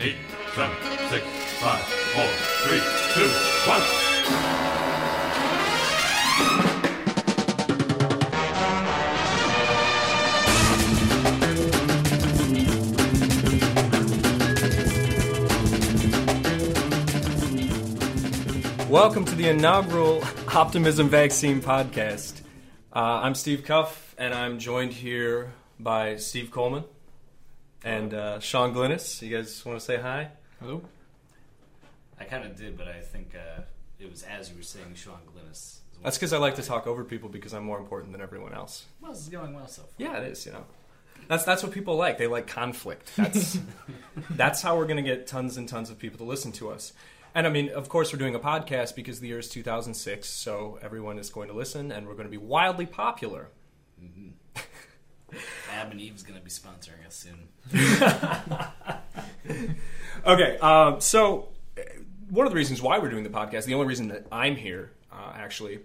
eight, seven, six, five, four, three, two, one. Welcome to the inaugural Optimism Vaccine Podcast. Uh, I'm Steve Cuff, and I'm joined here by Steve Coleman and uh, Sean Glynis. You guys want to say hi? Hello. I kind of did, but I think uh, it was as you were saying, Sean Glynis. as well. That's because I like to talk over people because I'm more important than everyone else. Well, this is going well so far. Yeah, it is. You know, that's that's what people like. They like conflict. That's that's how we're going to get tons and tons of people to listen to us. And I mean, of course, we're doing a podcast because the year is 2006, so everyone is going to listen, and we're going to be wildly popular. Ab and Eve's going to be sponsoring us soon. Okay, um, so uh, one of the reasons why we're doing the podcast, the only reason that I'm here, uh, actually,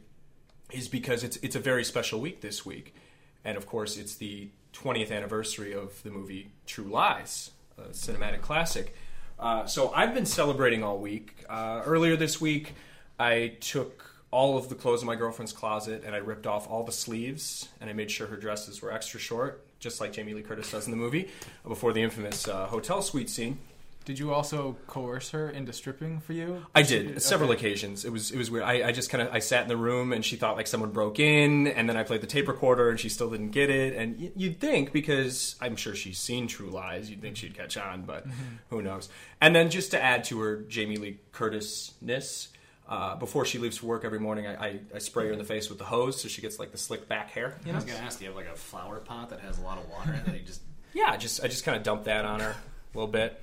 is because it's it's a very special week this week, and of course, it's the 20th anniversary of the movie True Lies, a cinematic classic. Uh, so I've been celebrating all week. Uh, earlier this week, I took all of the clothes in my girlfriend's closet and I ripped off all the sleeves and I made sure her dresses were extra short, just like Jamie Lee Curtis does in the movie, before the infamous uh, hotel suite scene. Did you also coerce her into stripping for you? I did several occasions. It was it was weird. I, I just kind of I sat in the room and she thought like someone broke in, and then I played the tape recorder and she still didn't get it. And y- you'd think because I'm sure she's seen True Lies, you'd think she'd catch on, but who knows? And then just to add to her Jamie Lee Curtis ness. Uh, before she leaves for work every morning, I, I, I spray her in the face with the hose so she gets like the slick back hair. You I know? was going to ask, do you have like a flower pot that has a lot of water in it you just. Yeah, I just I just kind of dumped that on her a little bit,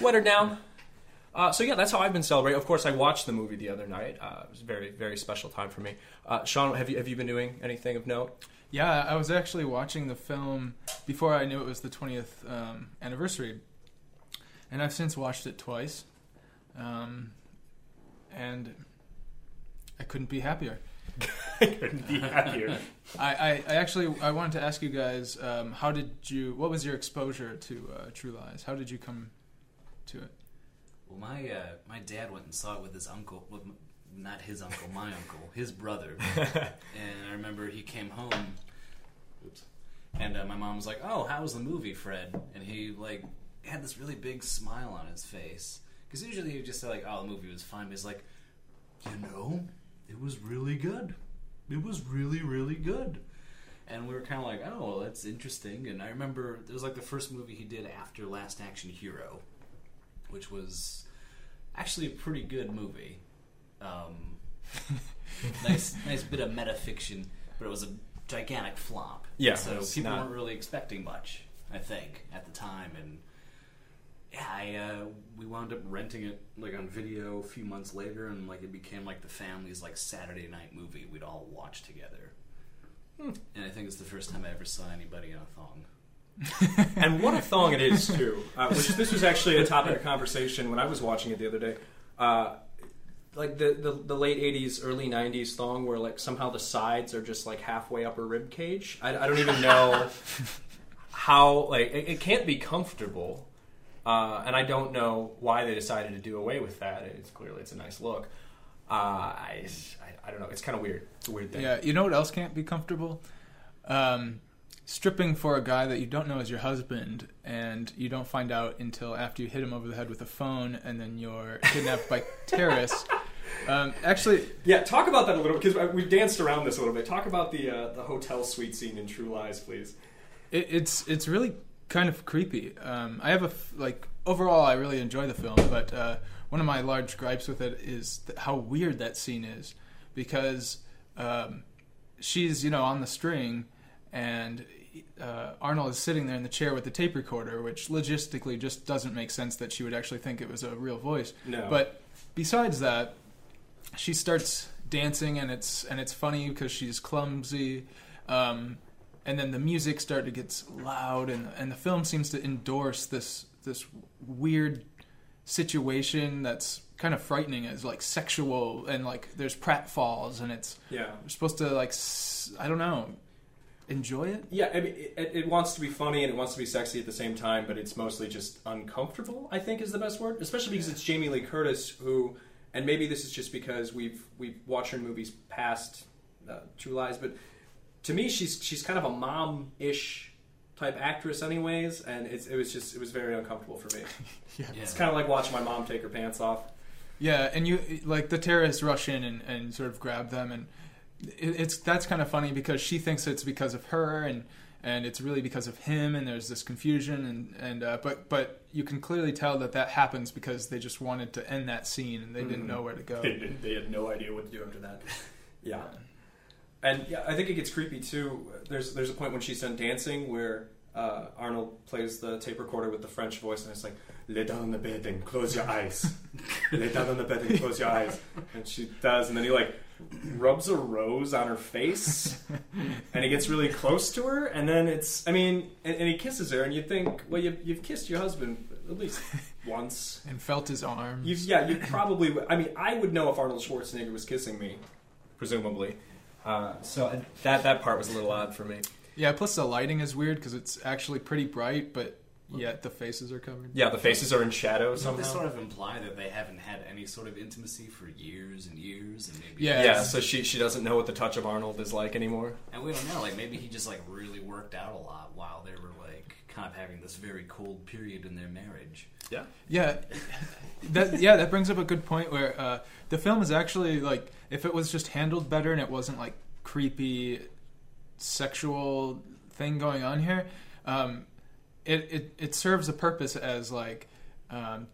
wet her down. Uh, so yeah, that's how I've been celebrating. Of course, I watched the movie the other night. Uh, it was a very very special time for me. Uh, Sean, have you have you been doing anything of note? Yeah, I was actually watching the film before I knew it was the 20th um, anniversary, and I've since watched it twice, um, and I couldn't be happier. I couldn't be happier. I, I, I actually I wanted to ask you guys, um, how did you? What was your exposure to uh, True Lies? How did you come to it? Well, my uh, my dad went and saw it with his uncle. With m- not his uncle, my uncle, his brother. and I remember he came home. Oops. And uh, my mom was like, "Oh, how was the movie, Fred?" And he like had this really big smile on his face because usually you just say like, "Oh, the movie was fine," but it's like, "You know, it was really good. It was really, really good." And we were kind of like, "Oh, well, that's interesting." And I remember it was like the first movie he did after Last Action Hero, which was actually a pretty good movie. Um, nice, nice bit of metafiction, but it was a gigantic flop. Yeah, so people not- weren't really expecting much. I think at the time, and yeah, I uh, we wound up renting it like on video a few months later, and like it became like the family's like Saturday night movie we'd all watch together. Hmm. And I think it's the first time I ever saw anybody in a thong. and what a thong it is too. Uh, which this was actually a topic of conversation when I was watching it the other day. Uh, like the, the the late '80s, early '90s thong, where like somehow the sides are just like halfway up a rib cage. I, I don't even know how like it, it can't be comfortable. Uh, and I don't know why they decided to do away with that. It's clearly it's a nice look. Uh, I, I I don't know. It's kind of weird. It's a weird thing. Yeah, you know what else can't be comfortable? Um, stripping for a guy that you don't know is your husband, and you don't find out until after you hit him over the head with a phone, and then you're kidnapped by terrorists. Um, actually, Yeah, talk about that a little because we've danced around this a little bit. Talk about the uh, the hotel suite scene in True Lies, please. it, it's it's really kind of creepy. Um, I have a f- like overall, I really enjoy the film, but uh, one of my large gripes with it is th- how weird that scene is because um, she's you know on the string and uh, Arnold is sitting there in the chair with the tape recorder, which logistically just doesn't make sense that she would actually think it was a real voice. No. But besides that, she starts dancing and it's and it's funny because she's clumsy. Um, and then the music started to get loud, and and the film seems to endorse this this weird situation that's kind of frightening as like sexual and like there's pratfalls and it's Yeah. we're supposed to like I don't know enjoy it. Yeah, I mean, it, it wants to be funny and it wants to be sexy at the same time, but it's mostly just uncomfortable. I think is the best word, especially because it's Jamie Lee Curtis who, and maybe this is just because we've we've watched her in movies past uh, True Lies, but to me, she's she's kind of a mom-ish type actress, anyways, and it's, it was just it was very uncomfortable for me. Yeah. Yeah. It's kind of like watching my mom take her pants off. Yeah, and you like the terrorists rush in and, and sort of grab them, and it, it's that's kind of funny because she thinks it's because of her, and and it's really because of him, and there's this confusion, and and uh, but but you can clearly tell that that happens because they just wanted to end that scene and they didn't Mhm. know where to go. They, didn't- they had no idea what to do after that. yeah, and yeah, I think it gets creepy too. There's there's a point when she's done dancing where uh, Arnold plays the tape recorder with the French voice, and it's like, "Lay down on the bed and close your eyes. Lay down on the bed and close your eyes." And she does, and then he like rubs a rose on her face, and he gets really close to her, and then it's, I mean, and, and he kisses her, and you think, well, you've, you've kissed your husband at least once. And felt his arms. You've, yeah, you probably. I mean, I would know if Arnold Schwarzenegger was kissing me, presumably. Uh, so that that part was a little odd for me. Yeah, plus the lighting is weird because it's actually pretty bright, but yet the faces are covered. Yeah, the faces are in shadow Don't somehow. they sort of imply that they haven't had any sort of intimacy for years and years, and maybe Yeah. yeah, so she she doesn't know what the touch of Arnold is like anymore. and we don't know. Like maybe he just like really worked out a lot while they were like kind of having this very cold period in their marriage. Yeah, Yeah, that yeah that brings up a good point where uh, the film is actually like if it was just handled better and it wasn't like creepy sexual thing going on here, um, it, it it serves a purpose as like um,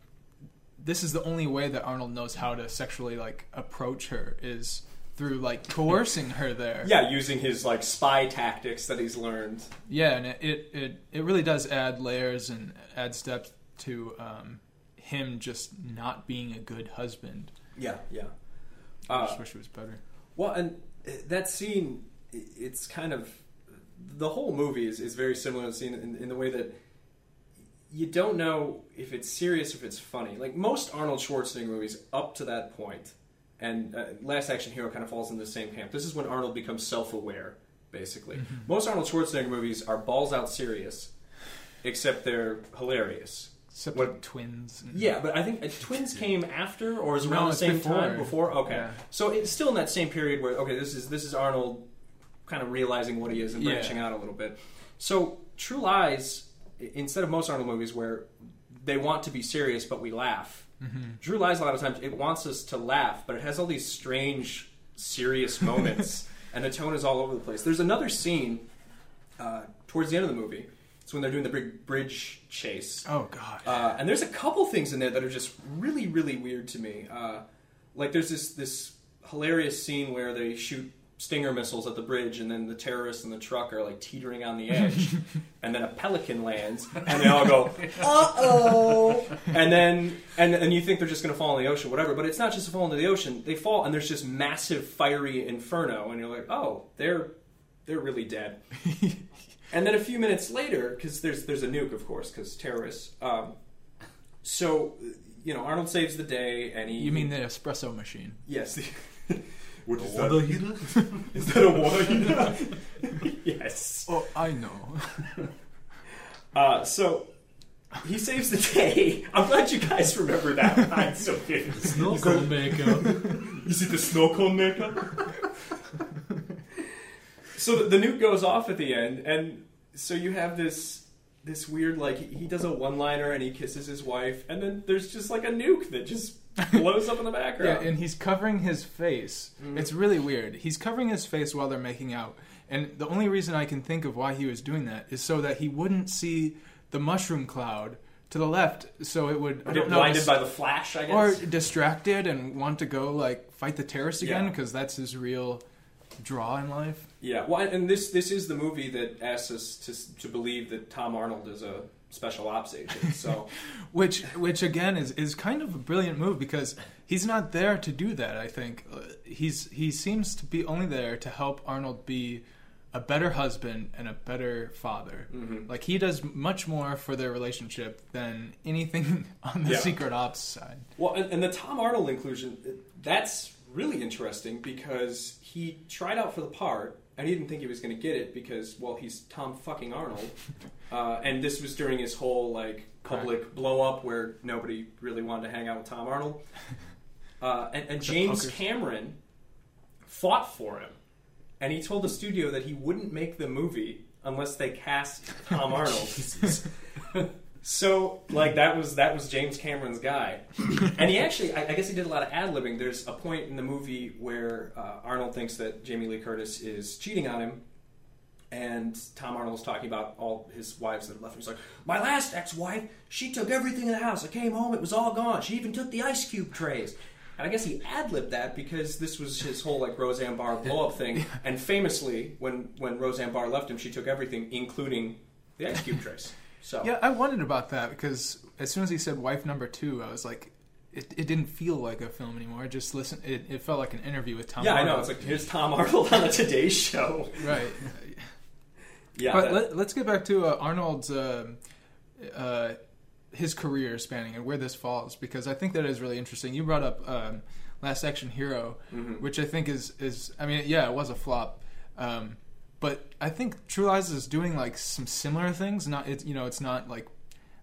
this is the only way that Arnold knows how to sexually like approach her is through like coercing her there. yeah, using his like spy tactics that he's learned. Yeah, and it, it, it, it really does add layers and add steps to um, him just not being a good husband. Yeah, yeah. I Uh, just wish it was better. Well, and uh, that scene, it's kind of the whole movie is, is very similar to the scene in, in the way that you don't know if it's serious or if it's funny. Like most Arnold Schwarzenegger movies up to that point, and uh, Last Action Hero kind of falls into the same camp. This is when Arnold becomes self-aware, basically. Most Arnold Schwarzenegger movies are balls out serious, except they're hilarious. Except what- like twins. and- Yeah, but I think uh, Twins came after, or is No, around the same before. time before. Okay, Yeah. so it's still in that same period where okay, this is this is Arnold kind of realizing what he is and Yeah. branching out a little bit. So True Lies, instead of most Arnold movies where they want to be serious but we laugh, Mm-hmm. True Lies a lot of times it wants us to laugh, but it has all these strange serious moments, and the tone is all over the place. There's another scene uh, towards the end of the movie. It's when they're doing the big bridge chase. Oh god. Uh, and there's a couple things in there that are just really, really weird to me. Uh, like there's this this hilarious scene where they shoot stinger missiles at the bridge, and then the terrorists in the truck are like teetering on the edge, and then a pelican lands, and they all go, "Uh oh!" And then and and you think they're just going to fall in the ocean, whatever. But it's not just to fall into the ocean; they fall, and there's just massive fiery inferno, and you're like, "Oh, they're they're really dead." And then a few minutes later, because there's there's a nuke, of course, because terrorists. Um, so you know, Arnold saves the day, and he. you mean the espresso machine? yes? What is Water that? Is that a water heater? yes. Oh, I know. Uh, so he saves the day. I'm glad you guys remember that line so vividly. Snorkel maker. Is it the snow cone maker? so the, the nuke goes off at the end, and so you have this this weird like he, he does a one liner and he kisses his wife, and then there's just like a nuke that just blows up in the background. Yeah, and he's covering his face. Mm-hmm. It's really weird. He's covering his face while they're making out. And the only reason I can think of why he was doing that is so that he wouldn't see the mushroom cloud to the left, so it would I don't know, blinded by the flash, I guess, or distracted and want to go like fight the terrorists again Yeah. because that's his real draw in life. Yeah, well, and this this is the movie that asks us to to believe that Tom Arnold is a special ops agent. So Which, which again is, is kind of a brilliant move because he's not there to do that. I think he's he seems to be only there to help Arnold be a better husband and a better father. Mhm. Like he does much more for their relationship than anything on the Yeah. secret ops side. Well, and, and the Tom Arnold inclusion, that's really interesting because he tried out for the part and he didn't think he was going to get it because, well, he's Tom fucking Arnold, uh, and this was during his whole like public blow up where nobody really wanted to hang out with Tom Arnold, uh, and, and James punkers. Cameron fought for him, and he told the studio that he wouldn't make the movie unless they cast Tom Arnold. So like that was that was James Cameron's guy, and he actually I, I guess he did a lot of ad libbing. There's a point in the movie where uh, Arnold thinks that Jamie Lee Curtis is cheating on him, and Tom Arnold's talking about all his wives that have left him. He's like, "My last ex-wife, she took everything in the house. I came home, it was all gone. She even took the ice cube trays." And I guess he ad libbed that because this was his whole like Roseanne Barr blow up thing. And famously, when when Roseanne Barr left him, she took everything, including the ice cube trays. So Yeah, I wondered about that because as soon as he said wife number two, I was like, it, it didn't feel like a film anymore. It just listen, it, it felt like an interview with Tom. Yeah, I know. It's like here's Tom Arnold on the Today Show. right. Yeah, but that- let, let's get back to uh, Arnold's um uh, his career spanning and where this falls because I think that is really interesting. You brought up um, Last Action Hero, Mm-hmm. which I think is is I mean yeah it was a flop, um, but I think True Lies is doing like some similar things. Not it's you know it's not like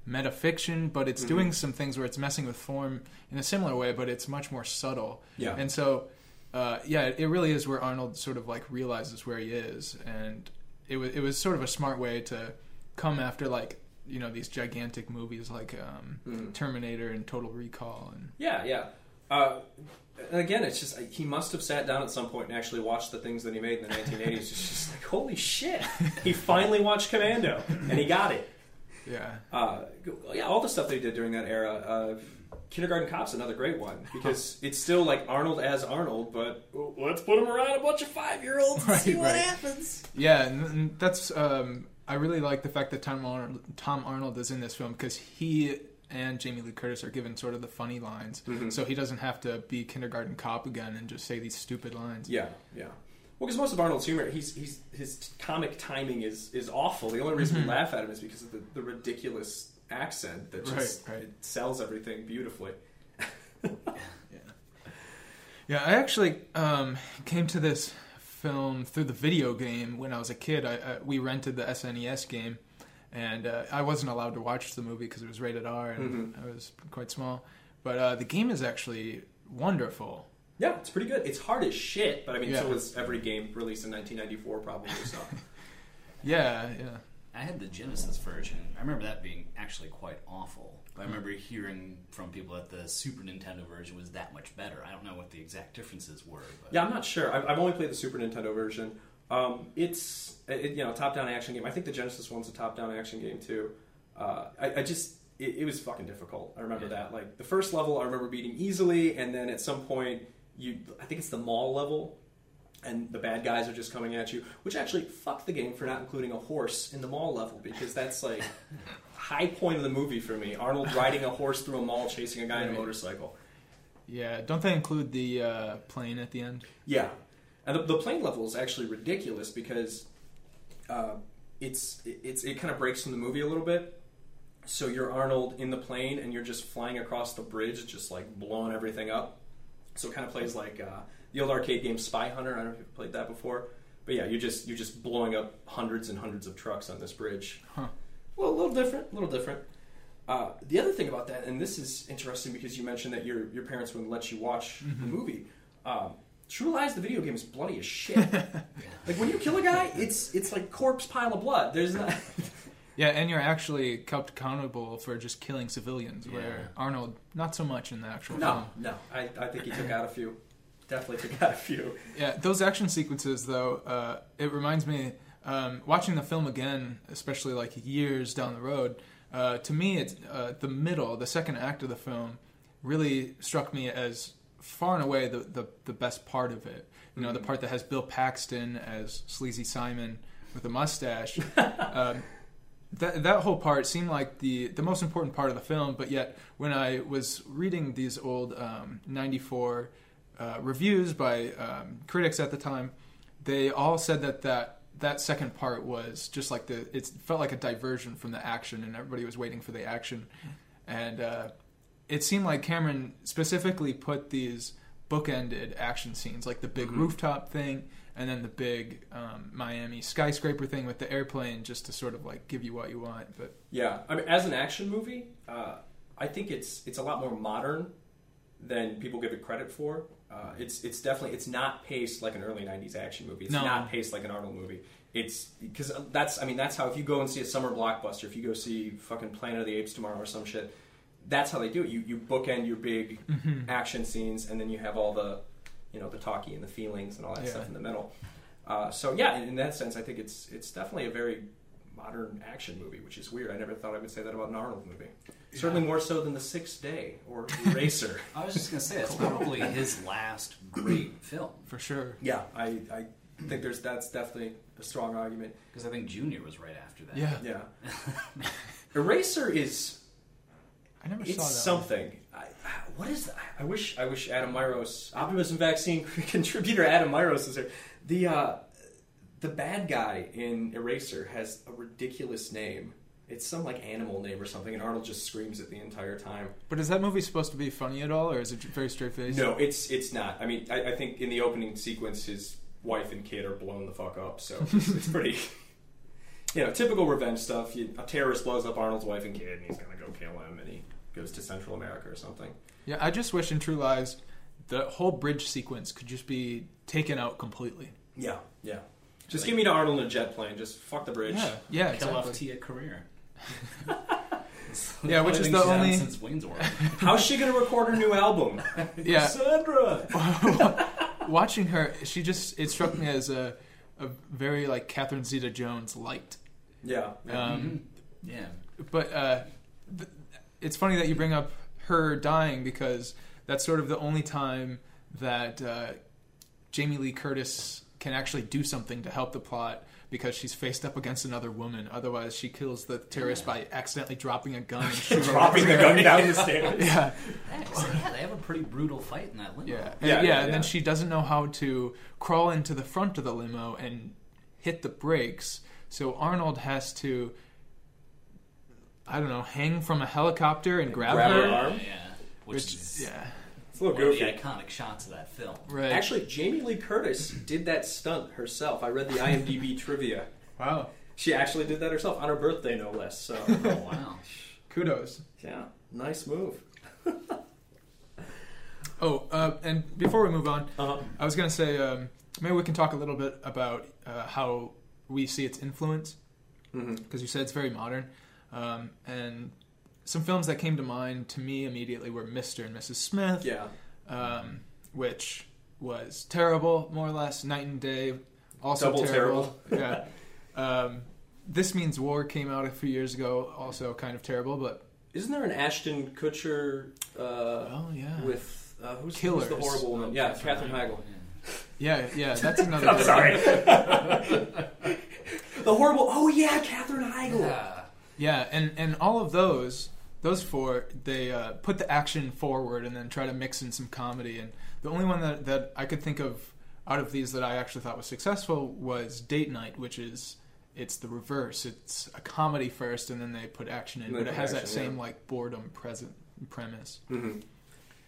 metafiction, but Mm-hmm. it's doing some things where it's messing with form in a similar way, but it's much more subtle. Yeah. and so. Uh, yeah, it really is where Arnold sort of like realizes where he is, and it was it was sort of a smart way to come after like you know these gigantic movies like um, Mhm. Terminator and Total Recall and yeah, yeah. Uh, and again, it's just he must have sat down at some point and actually watched the things that he made in the 1980s. It's just like holy shit, he finally watched Commando and he got it. yeah Uh, yeah, all the stuff they did during that era. Uh, Kindergarten Cop's another great one because it's still like Arnold as Arnold, but let's put him around a bunch of five year olds and Right, see what right. happens. yeah and, and that's um, I really like the fact that Tom Arnold, Tom Arnold is in this film because he and Jamie Lee Curtis are given sort of the funny lines, Mhm. so he doesn't have to be Kindergarten Cop again and just say these stupid lines. Yeah, yeah. Well, because most of Arnold's humor, he's he's his comic timing is is awful. The only reason we laugh at him is because of the, the ridiculous accent that just Right, right. It sells everything beautifully. Yeah, I actually um, came to this film through the video game when I was a kid. I, I we rented the SNES game, and uh, I wasn't allowed to watch the movie because it was rated R and I was quite small. But uh, the game is actually wonderful. Yeah, it's pretty good. It's hard as shit, but I mean, so was every game released in 1994 probably. So Yeah, yeah. I had the Genesis version. I remember that being actually quite awful. But I remember hearing from people that the Super Nintendo version was that much better. I don't know what the exact differences were. But yeah, I'm not sure. I've, I've only played the Super Nintendo version. Um, it's it, you know top down action game. I think the Genesis one's a top down action game too. Uh, I, I just it, it was fucking difficult. I remember Yeah. that. Like the first level, I remember beating easily, and then at some point, you I think it's the mall level, and the bad guys are just coming at you. Which actually fuck the game for not including a horse in the mall level because that's like high point of the movie for me. Arnold riding a horse through a mall, chasing a guy in a motorcycle. Yeah, don't they include the uh, plane at the end? Yeah, and the, the plane level is actually ridiculous because uh, it's it's it kind of breaks from the movie a little bit. So you're Arnold in the plane, and you're just flying across the bridge, just like blowing everything up. So it kind of plays like uh, the old arcade game Spy Hunter. I don't know if you've played that before, but yeah, you're just you're just blowing up hundreds and hundreds of trucks on this bridge. Huh. Well, a little different, a little different. Uh, the other thing about that, and this is interesting because you mentioned that your your parents wouldn't let you watch the movie. Um, True Lies, the video game, is bloody as shit. like when you kill a guy, it's it's like corpse pile of blood. There's not. Yeah, and you're actually kept accountable for just killing civilians, Yeah. where Arnold not so much in the actual no, film. no. I, I think he took out a few. Definitely took out a few. Yeah, those action sequences, though, uh, it reminds me um, watching the film again, especially like years down the road. Uh, to me, it's uh, the middle, the second act of the film, really struck me as far and away the the, the best part of it. You know, the part that has Bill Paxton as sleazy Simon with a mustache. um, that that whole part seemed like the the most important part of the film, but yet when I was reading these old um, '94 uh, reviews by um, critics at the time, they all said that that that second part was just like the it felt like a diversion from the action, and everybody was waiting for the action, and uh, it seemed like Cameron specifically put these bookended action scenes, like the big Mm-hmm. rooftop thing, and then the big um, Miami skyscraper thing with the airplane, just to sort of like give you what you want. But Yeah, I mean, as an action movie, uh, I think it's it's a lot more modern than people give it credit for. Uh, it's it's definitely it's not paced like an early '90s action movie. It's No. not paced like an Arnold movie. It's because that's I mean that's how if you go and see a summer blockbuster, if you go see fucking Planet of the Apes tomorrow or some shit, that's how they do it. You you bookend your big action scenes, and then you have all the you know the talkie and the feelings and all that Yeah. stuff in the middle. Uh, so yeah, in, in that sense, I think it's it's definitely a very modern action movie, which is weird. I never thought I would say that about an Arnold movie. Certainly more so than The Sixth Day or Eraser. I was just gonna say it's probably his last great film for sure, yeah, I, I think there's that's definitely a strong argument. because I think Junior was right after that. yeah, Yeah, Eraser is I never it's saw that. something. I, what is that? I wish I wish Adam Myros, Optimism Vaccine contributor Adam Myros is there. The uh, the bad guy in Eraser has a ridiculous name. It's some like animal name or something, and Arnold just screams it the entire time. But is that movie supposed to be funny at all, or is it very straight faced? No, it's it's not. I mean, I, I think in the opening sequence, his wife and kid are blown the fuck up. So it's, it's pretty, you know, typical revenge stuff. You, a terrorist blows up Arnold's wife and kid, and he's gonna go kill him, and he goes to Central America or something. Yeah, I just wish in True Lies the whole bridge sequence could just be taken out completely. Yeah, yeah. Just give me to Arnold in a jet plane. Just fuck the bridge. Yeah, yeah, Kill off exactly. Tia Carrere. Yeah, which is the only- since Wayne's World. How's she gonna record her new album? Yeah, Sandra. watching her, she just it struck me as a a very like Catherine Zeta-Jones light. Yeah. yeah. Um, Yeah. But uh, th- it's funny that you bring up her dying because that's sort of the only time that uh, Jamie Lee Curtis can actually do something to help the plot because she's faced up against another woman. Otherwise, she kills the terrorist by accidentally dropping a gun and shooting Dropping the gun down the stairs. Yeah, Actually, yeah, they have a pretty brutal fight in that limo. yeah, Yeah, and, yeah, yeah, And then she doesn't know how to crawl into the front of the limo and hit the brakes. So Arnold has to, I don't know, hang from a helicopter and grab, Grab her. her arm? Yeah. Which, Which, is yeah, It's a little one of goofy. the iconic shots of that film. right. Actually, Jamie Lee Curtis did that stunt herself. I read the IMDb trivia. wow. She actually did that herself on her birthday, no less. So, Oh wow. Kudos. yeah, nice move. Oh, uh, and before we move on, Uh-huh. I was going to say um, maybe we can talk a little bit about uh, how we see its influence Mm-hmm. because you said it's very modern. Um, and some films that came to mind to me immediately were Mr. and Mrs. Smith, Yeah, um, which was terrible, more or less. Knight and Day, also Double terrible. yeah. Um, this Means War came out a few years ago, also kind of terrible, but isn't there an Ashton Kutcher uh, oh yeah, with uh, who's, who's the horrible woman? Yeah, Katherine Heigl. yeah, yeah. That's another. I'm sorry. the horrible. Oh yeah, Katherine Heigl. Yeah. Yeah, and and all of those those four they uh, put the action forward and then try to mix in some comedy. And the only one that that I could think of out of these that I actually thought was successful was Date Night, which is it's the reverse. It's a comedy first, and then they put action in, but it has that same yeah. like boredom present premise. Mm-hmm.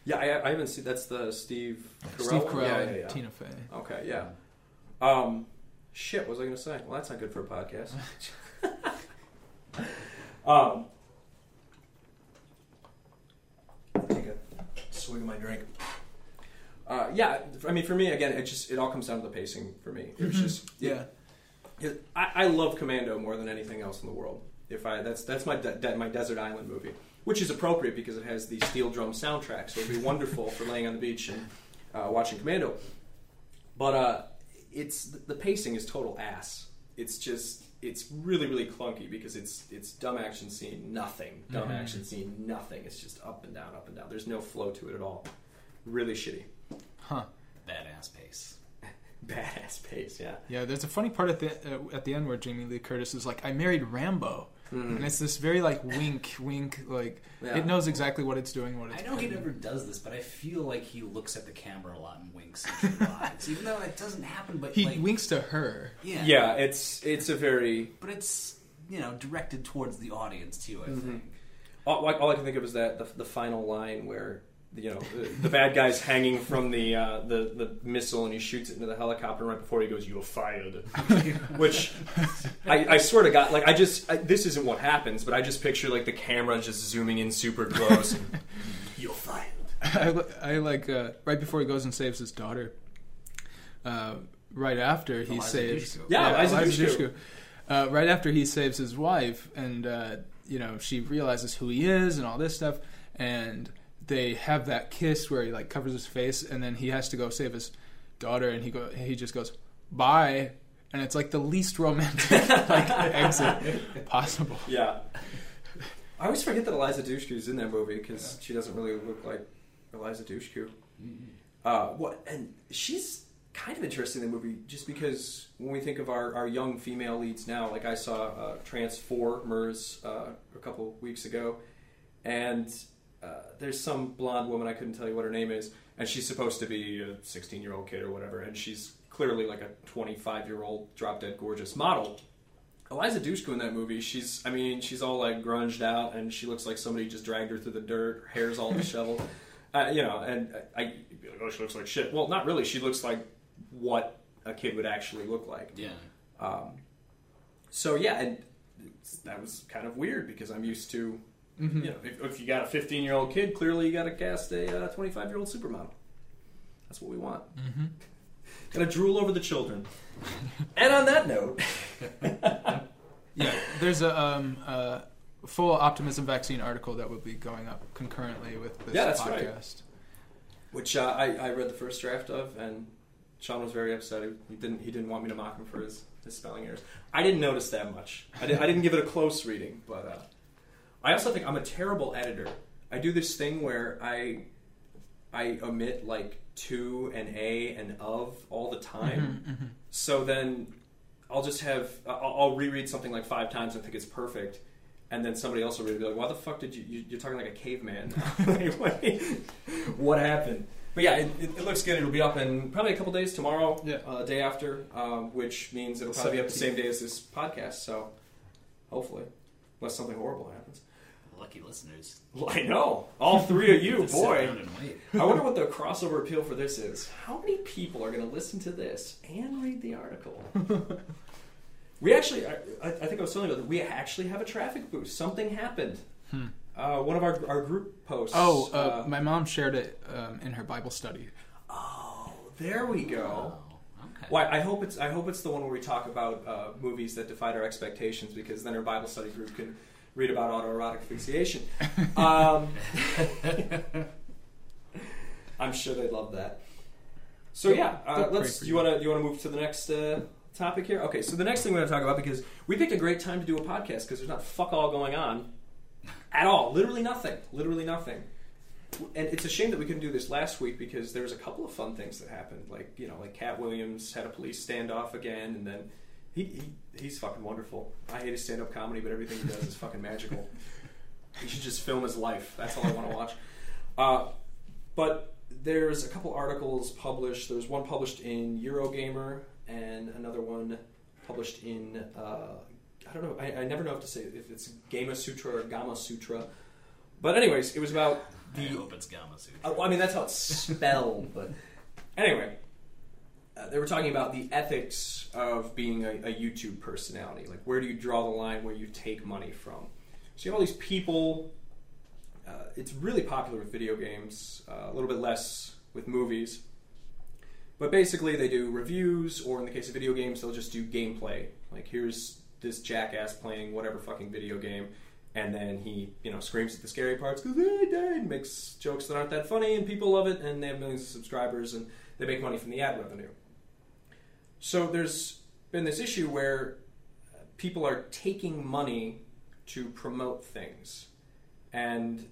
Yeah, I, I haven't seen. That's the Steve Carell. Steve? Carell Yeah, and yeah. Tina Fey. Okay, yeah. Um, shit, what was I going to say? Well, that's not good for a podcast. um, take a swig of my drink. Uh, yeah, I mean, for me, again, it just it all comes down to the pacing. For me, was just Yeah, it- I, I love Commando more than anything else in the world. If I that's that's my de- de- my desert island movie, which is appropriate because it has the steel drum soundtrack, so it'd be wonderful for laying on the beach and uh, watching Commando. But uh, it's the pacing is total ass. It's just it's really really clunky because it's it's dumb action scene nothing, dumb Mhm. action scene nothing. It's just up and down, up and down. There's no flow to it at all. Really shitty, huh? Badass pace. badass pace. Yeah. Yeah, there's a funny part at the uh, at the end where Jamie Lee Curtis is like, "I married Rambo," Mhm. and it's this very like wink, wink, like Yeah. it knows exactly what it's doing. What it's I know he never does this, but I feel like he looks at the camera a lot and winks in True Lies, even though it doesn't happen. But He like, winks to her. yeah, Yeah, it's it's a very but it's you know directed towards the audience too. I Mhm. think. all, all I can think of is that the, the final line where you know the, the bad guy's hanging from the, uh, the the missile and he shoots it into the helicopter and right before he goes you're fired which I, I swear to god like i just I, this isn't what happens but i just picture like the camera just zooming in super close and, you're fired I, li- I like uh, right before he goes and saves his daughter. Uh, right after he Eliza saves, Dushku. Yeah, Eliza Eliza Dushku. Dushku. Uh, right after he saves his wife, and uh, you know she realizes who he is and all this stuff, and they have that kiss where he like covers his face, and then he has to go save his daughter, and he go he just goes bye, and it's like the least romantic like exit possible. yeah. I always forget that eliza dushku's in that movie because she doesn't really look like eliza dushku. Uh, what and she's kind of interesting in the movie just because when we think of our, our young female leads now, like I saw uh, Transformers uh, a couple weeks ago, and uh, there's some blonde woman I couldn't tell you what her name is, and she's supposed to be a 16 year old kid or whatever, and she's clearly like a 25 year old drop dead gorgeous model. Eliza Dushku in that movie, she's, I mean, she's all like grunged out, and she looks like somebody just dragged her through the dirt. Her hair's all disheveled, uh, you know. And I, like, oh, she looks like shit. Well, not really. She looks like what a kid would actually look like. Yeah. Um, so yeah, and that was kind of weird because I'm used to, Mhm. you know, if, if you got a 15 year old kid, clearly you got to cast a 25 year old supermodel. That's what we want. Mm-hmm. Got to drool over the children. and on that note, Yeah, there's a um, uh, full optimism vaccine article that will be going up concurrently with this Yeah, that's right. podcast. which uh, I, I read the first draft of, and Sean was very upset. He, didn't he didn't want me to mock him for his, his spelling errors. I didn't notice that much. I, did, I didn't give it a close reading, but uh, I also think I'm a terrible editor. I do this thing where I I omit like to and a and of all the time. Mhm, mhm. So then I'll just have I'll, I'll reread something like five times and think it's perfect, and then somebody else will read it and be like, "Why the fuck did you, you you're talking like a caveman? What, happened?" But yeah, it, it, it looks good. It'll be up in probably a couple days tomorrow, Yeah. uh, day after, um, which means it'll probably be up the same day as this podcast. So hopefully, unless something horrible happens. Lucky listeners. Well, I know all three of you, Just sit boy. down and wait. I wonder what the crossover appeal for this is. How many people are going to listen to this and read the article? we actually, I, I I think I was telling you that we actually have a traffic boost. Something happened. Hmm. Uh, one of our, our group posts. Oh, uh, my mom shared it um, in her Bible study. oh, there we go. Oh, okay. Why? I hope it's I hope it's the one where we talk about uh, movies that defied our expectations because then our Bible study group can read about autoerotic asphyxiation. Um, I'm sure they'd love that. So yeah, uh, let's. you. want to you want to move to the next uh, topic here? Okay, so the next thing we're going to talk about because we picked a great time to do a podcast because there's not fuck all going on at all. Literally nothing. Literally nothing. And it's a shame that we couldn't do this last week because there was a couple of fun things that happened. Like you know, like Katt Williams had a police standoff again, and then he, he he's fucking wonderful. I hate his stand up comedy, but everything he does is fucking magical. He should just film his life. That's all I want to watch. Uh, but there's a couple articles published. There's one published in Eurogamer and another one published in uh, I don't know. I, I never know if to say if it's Gama Sutra or Gama Sutra. But anyways, it was about the. I hope it's Gamma Sutra. uh, well, I mean, that's how it's spelled, but anyway, uh, they were talking about the ethics of being a, a YouTube personality. Like, where do you draw the line where you take money from? So you have all these people. Uh, it's really popular with video games, uh, a little bit less with movies. But basically, they do reviews, or in the case of video games, they'll just do gameplay. Like, here's this jackass playing whatever fucking video game, and then he, you know, screams at the scary parts died, makes jokes that aren't that funny, and people love it, and they have millions of subscribers, and they make money from the ad revenue. So there's been this issue where people are taking money to promote things, and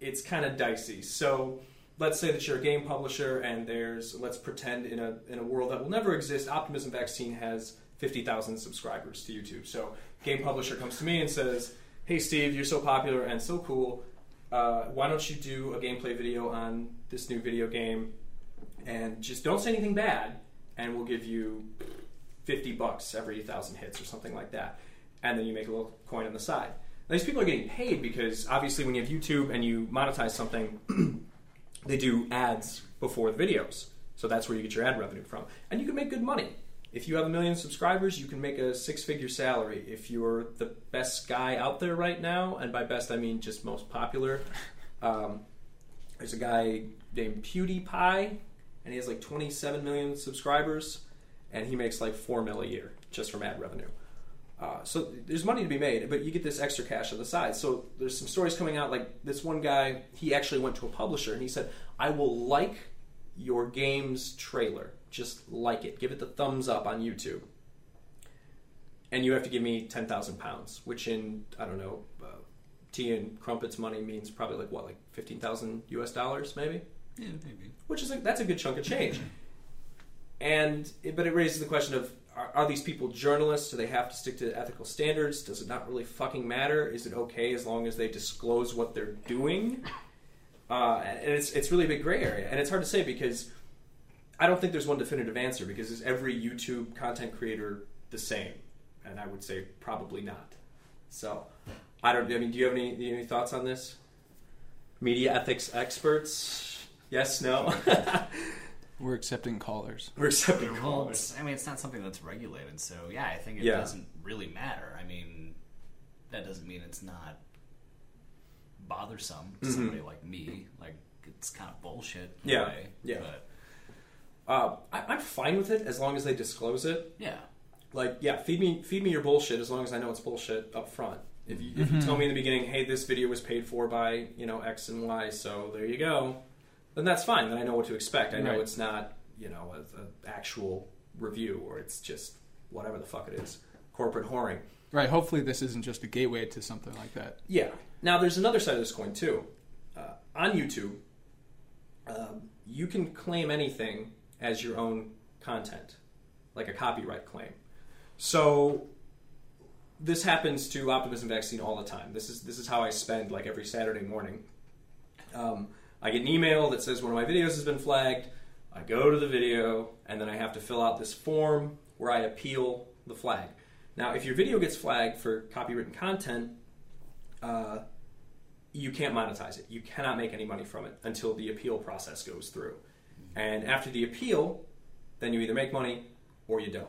it's kind of dicey. So let's say that you're a game publisher, and there's let's pretend in a in a world that will never exist, Optimism Vaccine has fifty thousand subscribers to YouTube. So game publisher comes to me and says, "Hey Steve, you're so popular and so cool. Uh, why don't you do a gameplay video on this new video game, and just don't say anything bad, and we'll give you fifty bucks every thousand hits or something like that." And then you make a little coin on the side. Now, these people are getting paid because obviously when you have YouTube and you monetize something, they do ads before the videos. So that's where you get your ad revenue from. And you can make good money. If you have a million subscribers, you can make a six figure salary. If you're the best guy out there right now, and by best I mean just most popular, um, there's a guy named PewDiePie, and he has like 27 million subscribers, and he makes like 4 mil a year just from ad revenue. Uh, so there's money to be made, but you get this extra cash on the side. So there's some stories coming out like this one guy, he actually went to a publisher and he said, I will like your game's trailer. Just like it. Give it the thumbs up on YouTube. And you have to give me 10,000 pounds, which in, I don't know, uh, tea and crumpets money means probably like what, like 15,000 US dollars maybe? Yeah, maybe. which is like that's a good chunk of change. And it, but it raises the question of are, are these people journalists? Do they have to stick to ethical standards? Does it not really fucking matter? Is it okay as long as they disclose what they're doing? Uh, and it's it's really a big gray area, and it's hard to say because I don't think there's one definitive answer because is every YouTube content creator the same? And I would say probably not. So I don't. I mean, do you have any any thoughts on this? Media ethics experts? Yes, no. We're accepting callers. We're accepting Well, callers. I mean, it's not something that's regulated, so yeah, I think it Yeah. doesn't really matter. I mean, that doesn't mean it's not bothersome to Mhm. somebody like me. Like, it's kind of bullshit. In Yeah, A way, yeah. But Uh, I, I'm fine with it as long as they disclose it. yeah, Like, yeah, feed me feed me your bullshit as long as I know it's bullshit up front. If you, if you tell me in the beginning, hey, this video was paid for by you know X and Y, so there you go, then that's fine. Then I know what to expect. I know Right. it's not you know an actual review or it's just whatever the fuck it is, corporate whoring. Right. Hopefully, this isn't just a gateway to something like that. Yeah. Now, there's another side of this coin too. Uh, on YouTube, um, you can claim anything as your own content, like a copyright claim. So this happens to Optimism Vaccine all the time. This is this is how I spend like every Saturday morning. Um, I get an email that says one of my videos has been flagged. I go to the video and then I have to fill out this form where I appeal the flag. Now, if your video gets flagged for copywritten content, uh, you can't monetize it. You cannot make any money from it until the appeal process goes through. And after the appeal, then you either make money or you don't.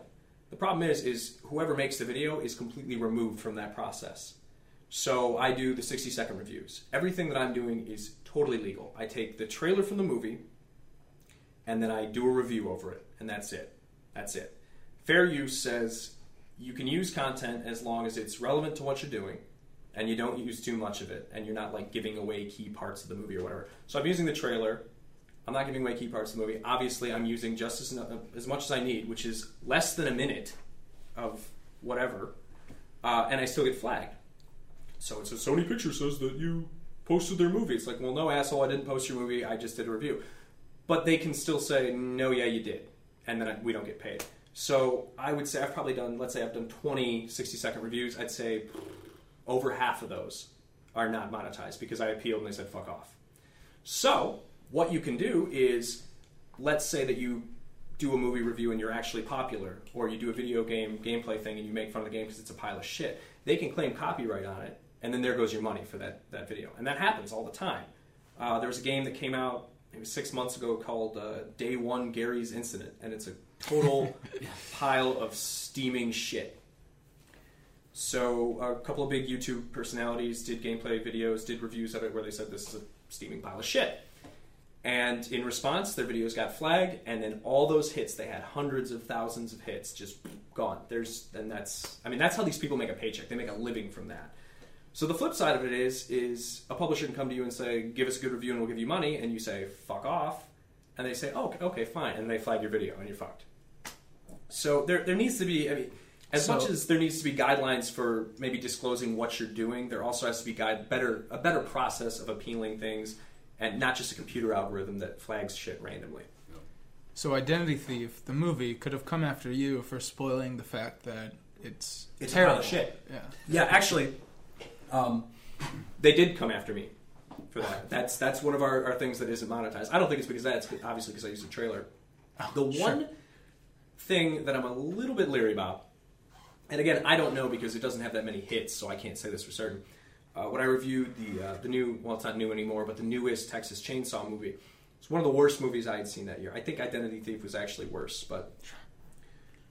The problem is, is whoever makes the video is completely removed from that process. So I do the 60 second reviews. Everything that I'm doing is totally legal. I take the trailer from the movie and then I do a review over it, and that's it. That's it. Fair use says you can use content as long as it's relevant to what you're doing and you don't use too much of it and you're not like giving away key parts of the movie or whatever. So I'm using the trailer. I'm not giving away key parts of the movie. Obviously, I'm using just as, as much as I need, which is less than a minute of whatever, uh, and I still get flagged. So it's a Sony Picture says that you posted their movie. It's like, well, no, asshole, I didn't post your movie. I just did a review. But they can still say, no, yeah, you did, and then I- we don't get paid. So I would say I've probably done, let's say I've done 20 60 second reviews. I'd say over half of those are not monetized because I appealed and they said fuck off. So what you can do is, let's say that you do a movie review and you're actually popular, or you do a video game gameplay thing and you make fun of the game because it's a pile of shit. They can claim copyright on it, and then there goes your money for that, that video. And that happens all the time. Uh, there was a game that came out was six months ago called uh, Day One Garry's Incident, and it's a total pile of steaming shit. So a couple of big YouTube personalities did gameplay videos, did reviews of it where they said this is a steaming pile of shit. And in response, their videos got flagged, and then all those hits, they had hundreds of thousands of hits, just gone. There's, and that's, I mean, that's how these people make a paycheck. They make a living from that. So the flip side of it is, is a publisher can come to you and say, "Give us a good review and we'll give you money," and you say, "Fuck off," and they say, "Oh, okay, fine," and they flag your video and you're fucked. So there, there needs to be, I mean, as So- much as there needs to be guidelines for maybe disclosing what you're doing, there also has to be guide better a better process of appealing things, and not just a computer algorithm that flags shit randomly. So, Identity Thief, the movie, could have come after you for spoiling the fact that it's, It's terrible. shit. Yeah. Yeah, actually, um, they did come after me for that. That's that's one of our, our things that isn't monetized. I don't think it's because of that. It's obviously because I used a trailer. The sure. one thing that I'm a little bit leery about, and again, I don't know because it doesn't have that many hits, so I can't say this for certain. Uh, when I reviewed the uh, the new, well, it's not new anymore, but the newest Texas Chainsaw movie, It's one of the worst movies I had seen that year. I think Identity Thief was actually worse, but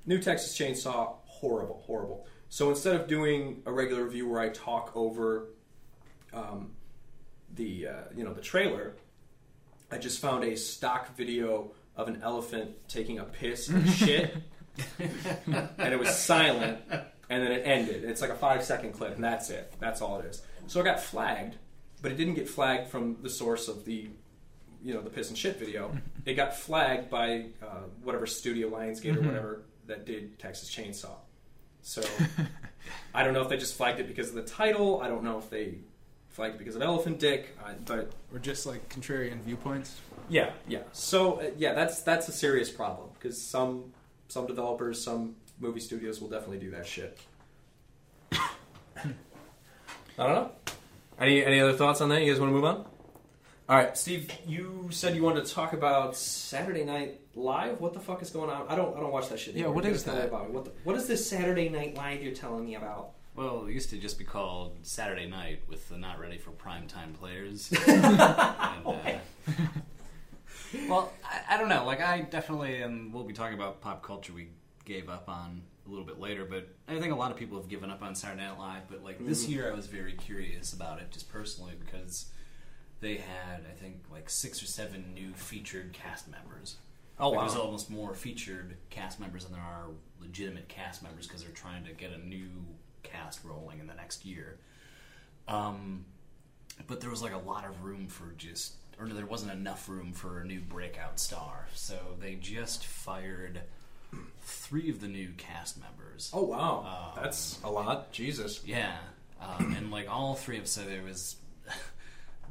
New Texas Chainsaw, horrible, horrible. So instead of doing a regular review where I talk over um, the uh, you know the trailer, I just found a stock video of an elephant taking a piss and shit, and it was silent, and then it ended. It's like a five second clip, and that's it. That's all it is. So I got flagged, but it didn't get flagged from the source of the you know the piss and shit video. It got flagged by uh, whatever studio Lionsgate or whatever that did Texas Chainsaw. So I don't know if they just flagged it because of the title. I don't know if they flagged it because of Elephant Dick. I, but Or just like contrarian viewpoints. yeah, yeah. So uh, yeah, that's that's a serious problem because some some developers, some movie studios will definitely do that shit. I don't know. Any any other thoughts on that? You guys want to move on? All right, Steve. You said you wanted to talk about Saturday Night Live. What the fuck is going on? I don't I don't watch that shit. Yeah, anymore. what You is guys tell me that? About. What the, what is this Saturday Night Live you're telling me about? Well, it used to just be called Saturday Night with the not ready for prime time players. and, uh, well, I, I don't know. Like, I definitely, and we'll be talking about pop culture we gave up on a little bit later, but I think a lot of people have given up on Saturday Night Live. But, like, this year I was very curious about it, just personally, because they had, I think, like six or seven new featured cast members. Oh, Like, wow. There's almost more featured cast members than there are legitimate cast members because they're trying to get a new cast rolling in the next year. Um, but there was like a lot of room for just, or no, there wasn't enough room for a new breakout star. So they just fired three of the new cast members. Oh wow, Um, that's a lot. Jesus. Yeah, um, and like all three of so there was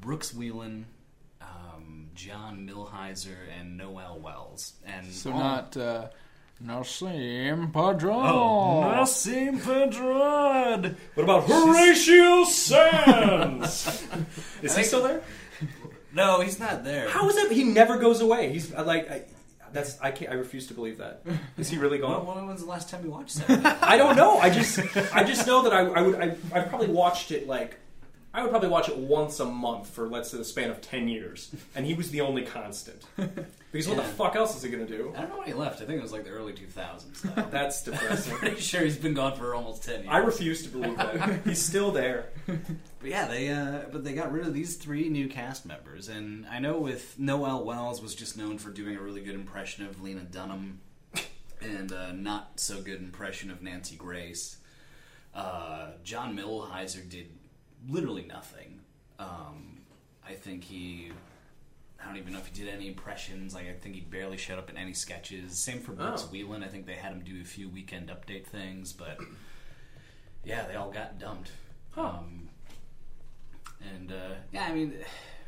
Brooks Wheelan, um, John Milhiser, and Noel Wells, and So all- not uh, Nassim Padron. Oh, Nasim Pedrad. What about Horatio Sanz? is he still there? No, he's not there. How is it? He never goes away. He's uh, like, I, that's I can't. I refuse to believe that. Is he really When, gone? when was the last time you watched that? I don't know. I just, I just know that I, I would, I, I probably watched it like, I would probably watch it once a month for let's say the span of ten years, and he was the only constant. Because what the Yeah. fuck else is he gonna do? I don't know when he left. I think it was like the early 2000s. Though. That's depressing. Pretty sure he's been gone for almost 10 years. I refuse to believe that he's still there. But yeah, they uh, but they got rid of these three new cast members, and I know with Noel Wells was just known for doing a really good impression of Lena Dunham, and a not so good impression of Nancy Grace. Uh, John Milhiser did literally nothing. Um, I think he. I don't even know if he did any impressions. Like I think he barely showed up in any sketches. Same for Brooks Oh. Wheelan. I think they had him do a few weekend update things, but yeah, they all got dumped. Huh. Um, and uh, yeah, I mean,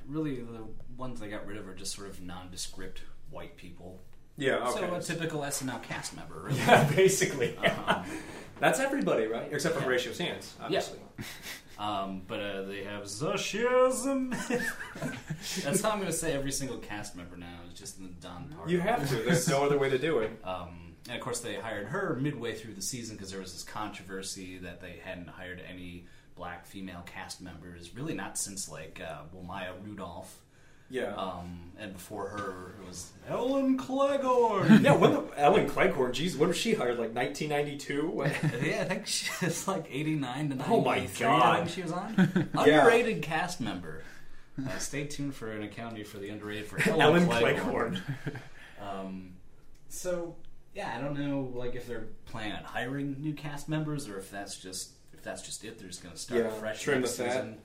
really, the ones they got rid of are just sort of nondescript white people. Yeah. So a typical SNL cast member, really. yeah, basically. Um, That's everybody, right? Except for Yeah. Horatio Sanz, obviously. um, but uh, they have Zashism. That's how I'm going to say every single cast member now is just in the Don part. You have to. There's no other way to do it. Um, and of course, they hired her midway through the season because there was this controversy that they hadn't hired any black female cast members, really not since like uh, well, Maya Rudolph. Yeah. Um, and before her, it was Ellen Clegg. yeah, when the, Ellen Cleghorn, geez, when was she hired? Like 1992? Yeah, I think she was like 89 to 93. Oh my I God. she was on. Underrated cast member. Uh, stay tuned for an accounting for the underrated for Ellen, Ellen Cleghorn. Cleghorn. Um, so yeah, I don't know, like if they're planning on hiring new cast members or if that's just if that's just it. They're just going to start Yeah, fresh trim next the season.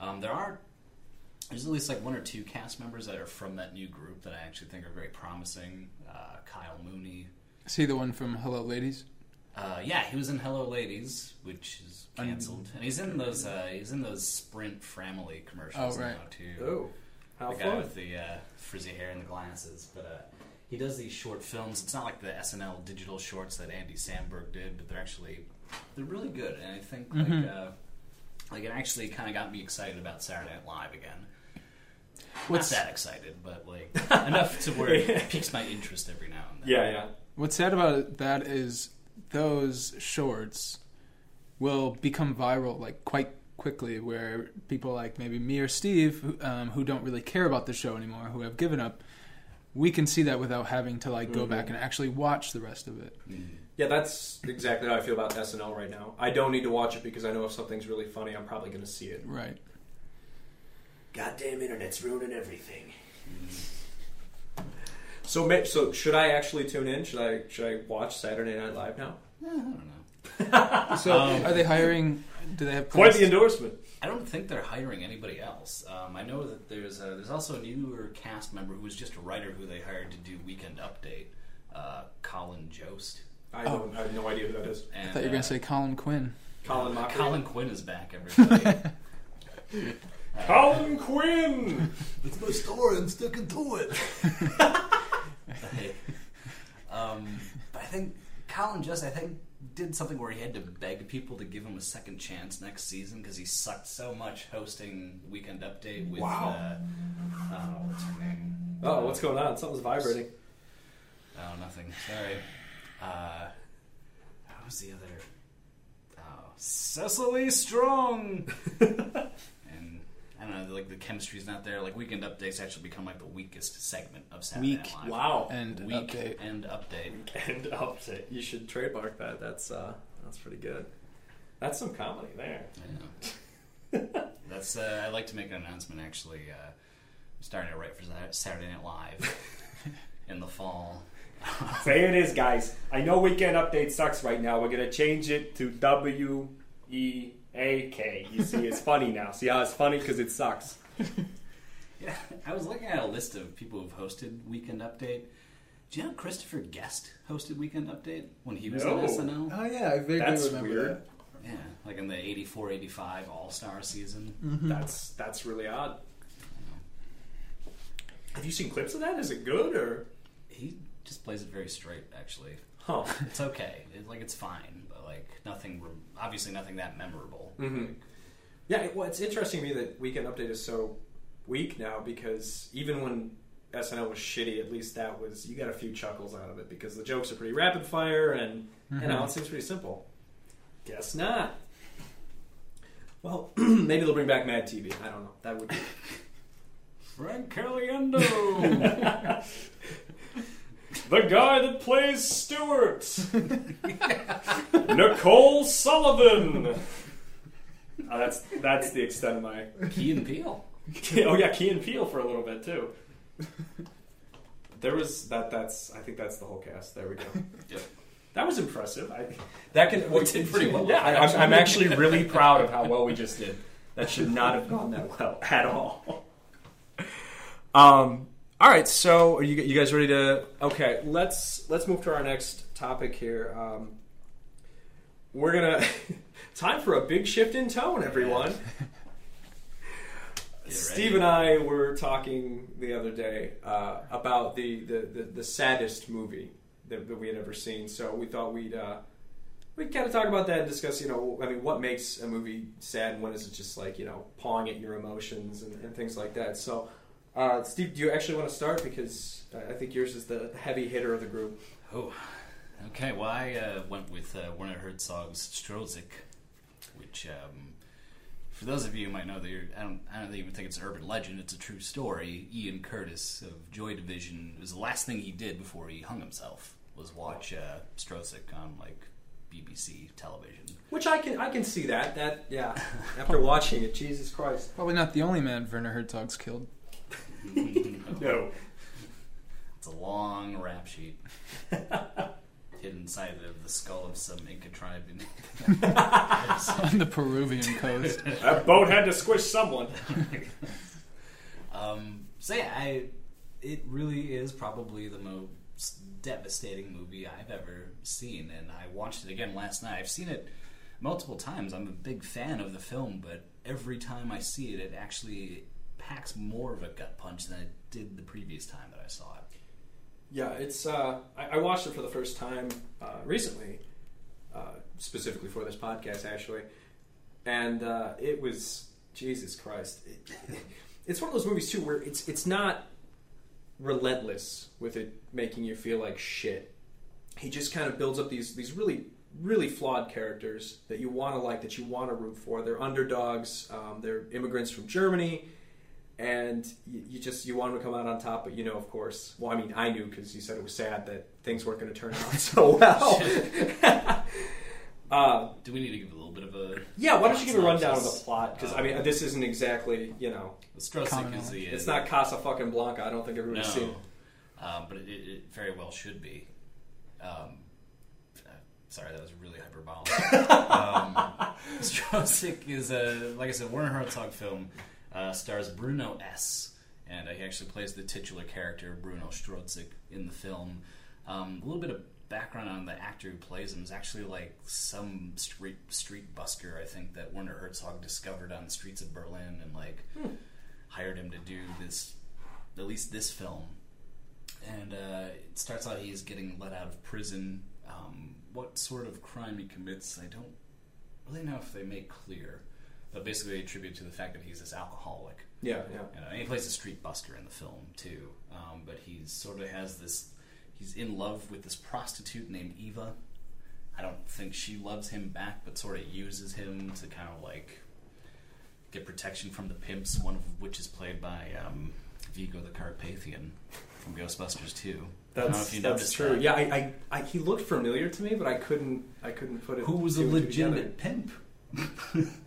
Um, there are there's at least like one or two cast members that are from that new group that I actually think are very promising. Uh, Kyle Mooney. Is he the one from Hello Ladies? Uh, yeah, he was in Hello Ladies, which is canceled, and he's in those uh, he's in those Sprint Family commercials Oh, right. now too. Oh, how the guy fun. with the uh, frizzy hair and the glasses. But uh, he does these short films. It's not like the SNL digital shorts that Andy Samberg did, but they're actually they're really good. And I think like uh, like it actually kind of got me excited about Saturday Night Live again. What's not that excited, but like enough to where it piques my interest every now and then. Yeah, yeah. What's sad about that is those shorts will become viral like quite quickly, where people like maybe me or Steve, who, um, who don't really care about the show anymore, who have given up, we can see that without having to like go back and actually watch the rest of it. Yeah, that's exactly how I feel about SNL right now. I don't need to watch it because I know if something's really funny, I'm probably going to see it. Right. Goddamn internet's ruining everything. So, ma- so should I actually tune in? Should I should I watch Saturday Night Live now? Eh, I don't know. So, Um, are they hiring? Do they have Quite the endorsement. I don't think they're hiring anybody else. Um, I know that there's a, there's also a newer cast member who was just a writer who they hired to do Weekend Update, uh, Colin Jost. I, don't, I have no idea who that is. And, I thought you were uh, gonna say Colin Quinn. Colin Mockery. Colin Quinn is back, everybody. Colin Quinn. it's my story. I'm sticking to it. um, but I think Colin Jost I think did something where he had to beg people to give him a second chance next season because he sucked so much hosting Weekend Update with Wow. uh, oh, what's her name? Oh, what's going on? Something's vibrating. Oh, nothing. Sorry. Uh, what was the other? Oh, Cecily Strong. and I don't know, like the chemistry's not there. Like Weekend Updates actually become like the weakest segment of Saturday Weak. Night Live. Wow. And Weak update. and update. And update. You should trademark that. That's uh, that's pretty good. That's some comedy there. Yeah. That's. Uh, I'd like to make an announcement. Actually, uh, I'm starting to write for Saturday Night Live in the fall. Say it is, guys. I know Weekend Update sucks right now. We're gonna change it to W E A K. You see, it's funny now. See how it's funny because it sucks. Yeah, I was looking at a list of people who've hosted Weekend Update. Do you know Christopher Guest hosted Weekend Update when he was No. on SNL? Oh yeah, I vaguely That's remember weird. that. Yeah, like in the 84 85 All Star season. Mm-hmm. That's that's really odd. Have you seen clips of that? Is it good or? He just plays it very straight, actually. Huh. It's okay. It, like, it's fine, but like, nothing, rem- obviously, nothing that memorable. Mhm. Yeah, well, it's interesting to me that Weekend Update is so weak now because even when SNL was shitty, at least that was you got a few chuckles out of it because the jokes are pretty rapid fire and you know it seems pretty simple. Guess not. Well, maybe they'll bring back Mad TV. I don't know. That would be. Frank Caliendo! the guy that plays Stewart, Nicole Sullivan. Oh, that's that's the extent of my Key and Peele. oh yeah, Key and Peele for a little bit too. There was that. That's I think that's the whole cast. There we go. That was impressive. I, that can we did pretty well. Yeah, I, I'm, I'm actually really proud of how well we just did. That should not have gone that well at all. Um. All right. So, are you, you guys ready to? Okay. Let's let's move to our next topic here. Um, we're gonna time for a big shift in tone, everyone. Steve and I were talking the other day uh, about the, the, the, the saddest movie that, that we had ever seen. So we thought we'd uh, we'd kind of talk about that and discuss, you know, I mean, what makes a movie sad and when is it just like, you know, pawing at your emotions and, and things like that. So, uh, Steve, do you actually want to start? Because I I think yours is the heavy hitter of the group. Oh, okay. Well, I uh, went with uh, Werner Herzog's Stroszek, which, um, for those of you who might know, that you're, I don't, I don't even think it's an urban legend. It's a true story. Ian Curtis of Joy Division it was the last thing he did before he hung himself was watch uh, Stroszek on like BBC television. Which I can I can see that that yeah. After watching it, Jesus Christ. Probably not the only man Werner Herzog's killed. No. It's a long rap sheet. Hidden inside of the skull of some Inca tribe. In- on the Peruvian coast. That boat had to squish someone. Um, so yeah, I it really is probably the most devastating movie I've ever seen, and I watched it again last night. I've seen it multiple times. I'm a big fan of the film, but every time I see it, it actually packs more of a gut punch than it did the previous time that I saw it. Yeah, it's. Uh, I, I watched it for the first time uh, recently, uh, specifically for this podcast, actually, and uh, it was Jesus Christ. It, it's one of those movies too where it's it's not relentless with it making you feel like shit. He just kind of builds up these these really really flawed characters that you want to like, that you want to root for. They're underdogs. Um, they're immigrants from Germany, and you, you just you want to come out on top. But you know, of course, well, I mean, I knew because you said it was sad that things weren't going to turn out so well. uh, Do we need to give a little bit of a? yeah, why don't you give a rundown of the plot? Because I mean, this isn't exactly you know, Stroszek Common is the. it's not Casa fucking Blanca. I don't think everybody's no, seen it. um, but it, it, it very well should be. Um, uh, sorry, that was really hyperbolic. um, Stroszek is a, like I said, Werner Herzog film. Uh, stars Bruno S. And uh, he actually plays the titular character Bruno Stroszek in the film. Um, a little bit of background on the actor who plays him is actually like some street street busker I think that Werner Herzog discovered on the streets of Berlin and like hired him to do this at least this film and uh, it starts out he's getting let out of prison. Um, what sort of crime he commits, I don't really know if they make clear. But basically, they attribute to the fact that he's this alcoholic. Yeah, yeah. And, and he plays a street buster in the film too. Um, but he sort of has this. He's in love with this prostitute named Eva. I don't think she loves him back, but sort of uses him to kind of like get protection from the pimps. One of which is played by um, Vigo the Carpathian from Ghostbusters 2. I don't know That's, if you that's true. that. Yeah, I, I, I, he looked familiar to me, but I couldn't, I couldn't put it. Who was a two two legitimate pimp?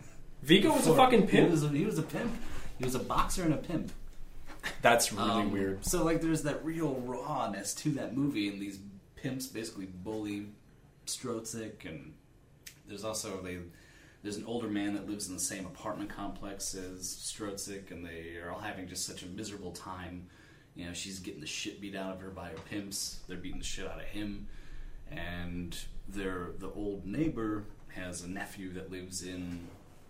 Vigo was a fucking He pimp. was a, he was a pimp. He was a boxer and a pimp. That's really Um, weird. So like, there's that real rawness to that movie, and these pimps basically bully Stroszek, and there's also they. There's an older man that lives in the same apartment complex as Stroszek, and they are all having just such a miserable time. You know, she's getting the shit beat out of her by her pimps. They're beating the shit out of him, and their the old neighbor has a nephew that lives in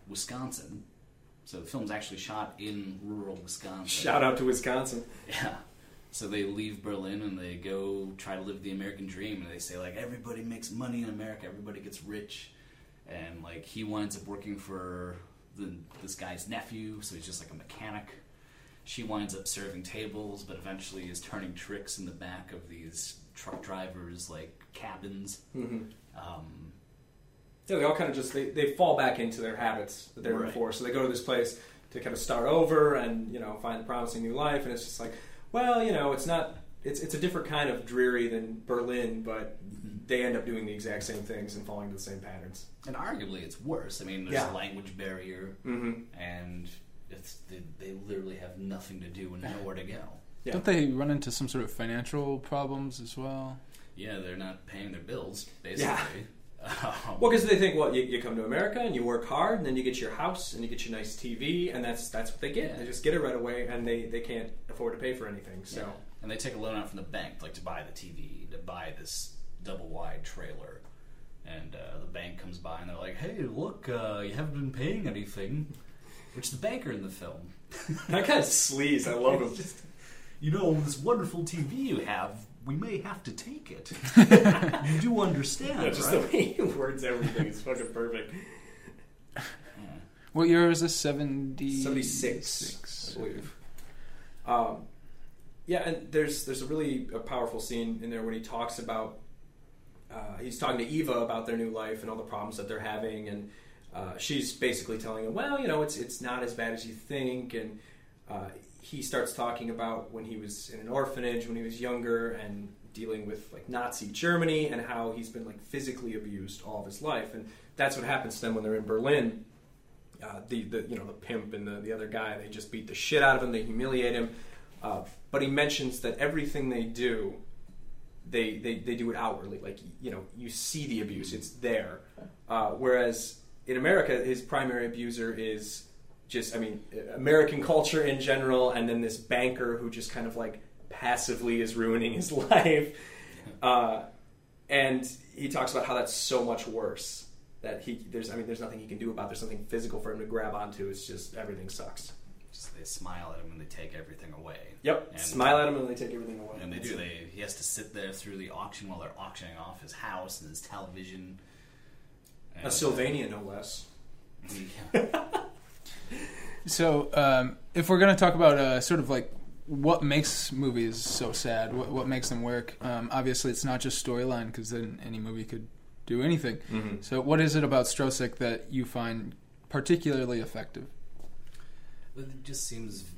Wisconsin. So the film's actually shot in rural Wisconsin. Shout out to Wisconsin. Yeah. So they leave Berlin and they go try to live the American dream, and they say like everybody makes money in America, everybody gets rich, and like he winds up working for the, this guy's nephew, so he's just like a mechanic. She winds up serving tables, but eventually is turning tricks in the back of these truck drivers' like cabins. hmm Um, Yeah, they all kind of just they, they fall back into their habits that they were Right. before. So they go to this place to kind of start over and you know find a promising new life, and it's just like, well, you know, it's not. It's it's a different kind of dreary than Berlin, but they end up doing the exact same things and falling into the same patterns. and arguably, it's worse. I mean, there's Yeah. a language barrier, Mm-hmm. and it's they, they literally have nothing to do and nowhere to go. Yeah. Don't they run into some sort of financial problems as well? Yeah, they're not paying their bills, basically. Um, Well, because they think, well, you, you come to America and you work hard, and then you get your house and you get your nice TV, and that's that's what they get. Yeah. They just get it right away, and they, they can't afford to pay for anything. So yeah. And they take a loan out from the bank, like to buy the TV, to buy this double wide trailer. And uh, the bank comes by and they're like, hey, look, uh, you haven't been paying anything. Which the banker in the film, that guy's sleaze. I love him. Just, you know, this wonderful TV you have, we may have to take it. you do understand, Yeah, just right? the way he words everything is fucking perfect. Yeah. What year is this? 70... 76, Six. I believe. Um, yeah, and there's there's a really a powerful scene in there when he talks about uh, he's talking to Eva about their new life and all the problems that they're having, and uh, she's basically telling him, well, you know, it's it's not as bad as you think, and uh, he starts talking about when he was in an orphanage when he was younger and dealing with like Nazi Germany and how he's been like physically abused all of his life, and that's what happens to them when they're in Berlin. Uh, the, the you know the pimp and the, the other guy they just beat the shit out of him. They humiliate him. Uh, but he mentions that everything they do they, they they do it outwardly. Like you know you see the abuse. It's there. Uh, whereas in America his primary abuser is just I mean American culture in general and then this banker who just kind of like passively is ruining his life uh, and he talks about how that's so much worse that he there's I mean there's nothing he can do about it. there's nothing physical for him to grab onto it's just everything sucks Just they smile at him and they take everything away. yep And- smile at him and they take everything away And they do. They he has to sit there through the auction while they're auctioning off his house and his television. a Sylvania no less Yeah. So, um, if we're going to talk about uh, sort of like what makes movies so sad, what, what makes them work, um, obviously it's not just storyline because then any movie could do anything. Mm-hmm. So, what is it about Stroszek that you find particularly effective? But It just seems,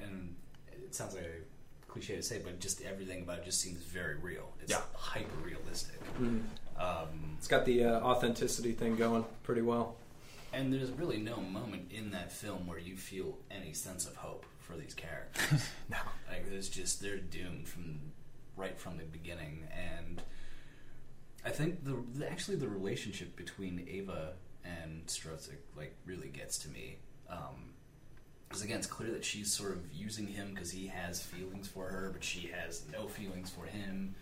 and it sounds like a cliche to say, but just everything about it just seems very real. It's Yeah. hyper realistic. Mm-hmm. Um, It's got the uh, authenticity thing going pretty well. And there's really no moment in that film where you feel any sense of hope for these characters. No. Like there's just they're doomed from right from the beginning, and I think the, actually the relationship between Ava and Stroszek like really gets to me. Um, because again, it's clear that she's sort of using him because he has feelings for her, but she has no feelings for him.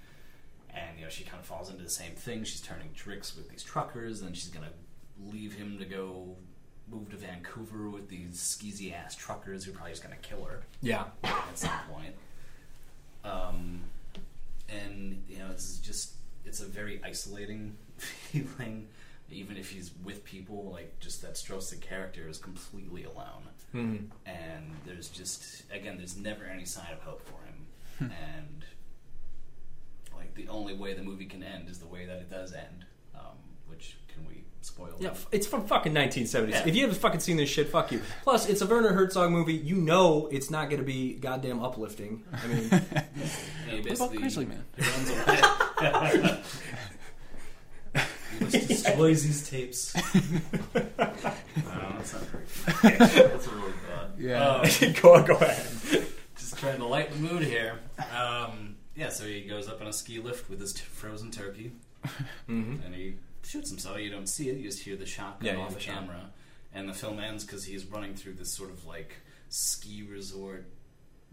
And you know, she kind of falls into the same thing. She's turning tricks with these truckers, and she's gonna leave him to go move to Vancouver with these skeezy ass truckers who are probably just gonna kill her Yeah. at some point. Um, and you know, it's just it's a very isolating feeling. Even if he's with people, like just that Strauss character is completely alone, Mm-hmm. and there's just again, there's never any sign of hope for him, and like the only way the movie can end is the way that it does end. Um, which can we spoil? Yeah, it's from fucking 1970s. Yeah. If you haven't fucking seen this shit, fuck you. Plus, it's a Werner Herzog movie. You know it's not going to be goddamn uplifting. I mean, And he What about Grizzly Man? He runs away. he just destroys these tapes. no, that's not very funny. That's really bad. Yeah. Um, go go ahead. just trying to lighten the mood here. Um, yeah, so he goes up on a ski lift with his t- frozen turkey, Mm-hmm. and he shoots himself. You don't see it; you just hear the shotgun Yeah, yeah, off the shot. camera. And the film ends because he's running through this sort of like ski resort.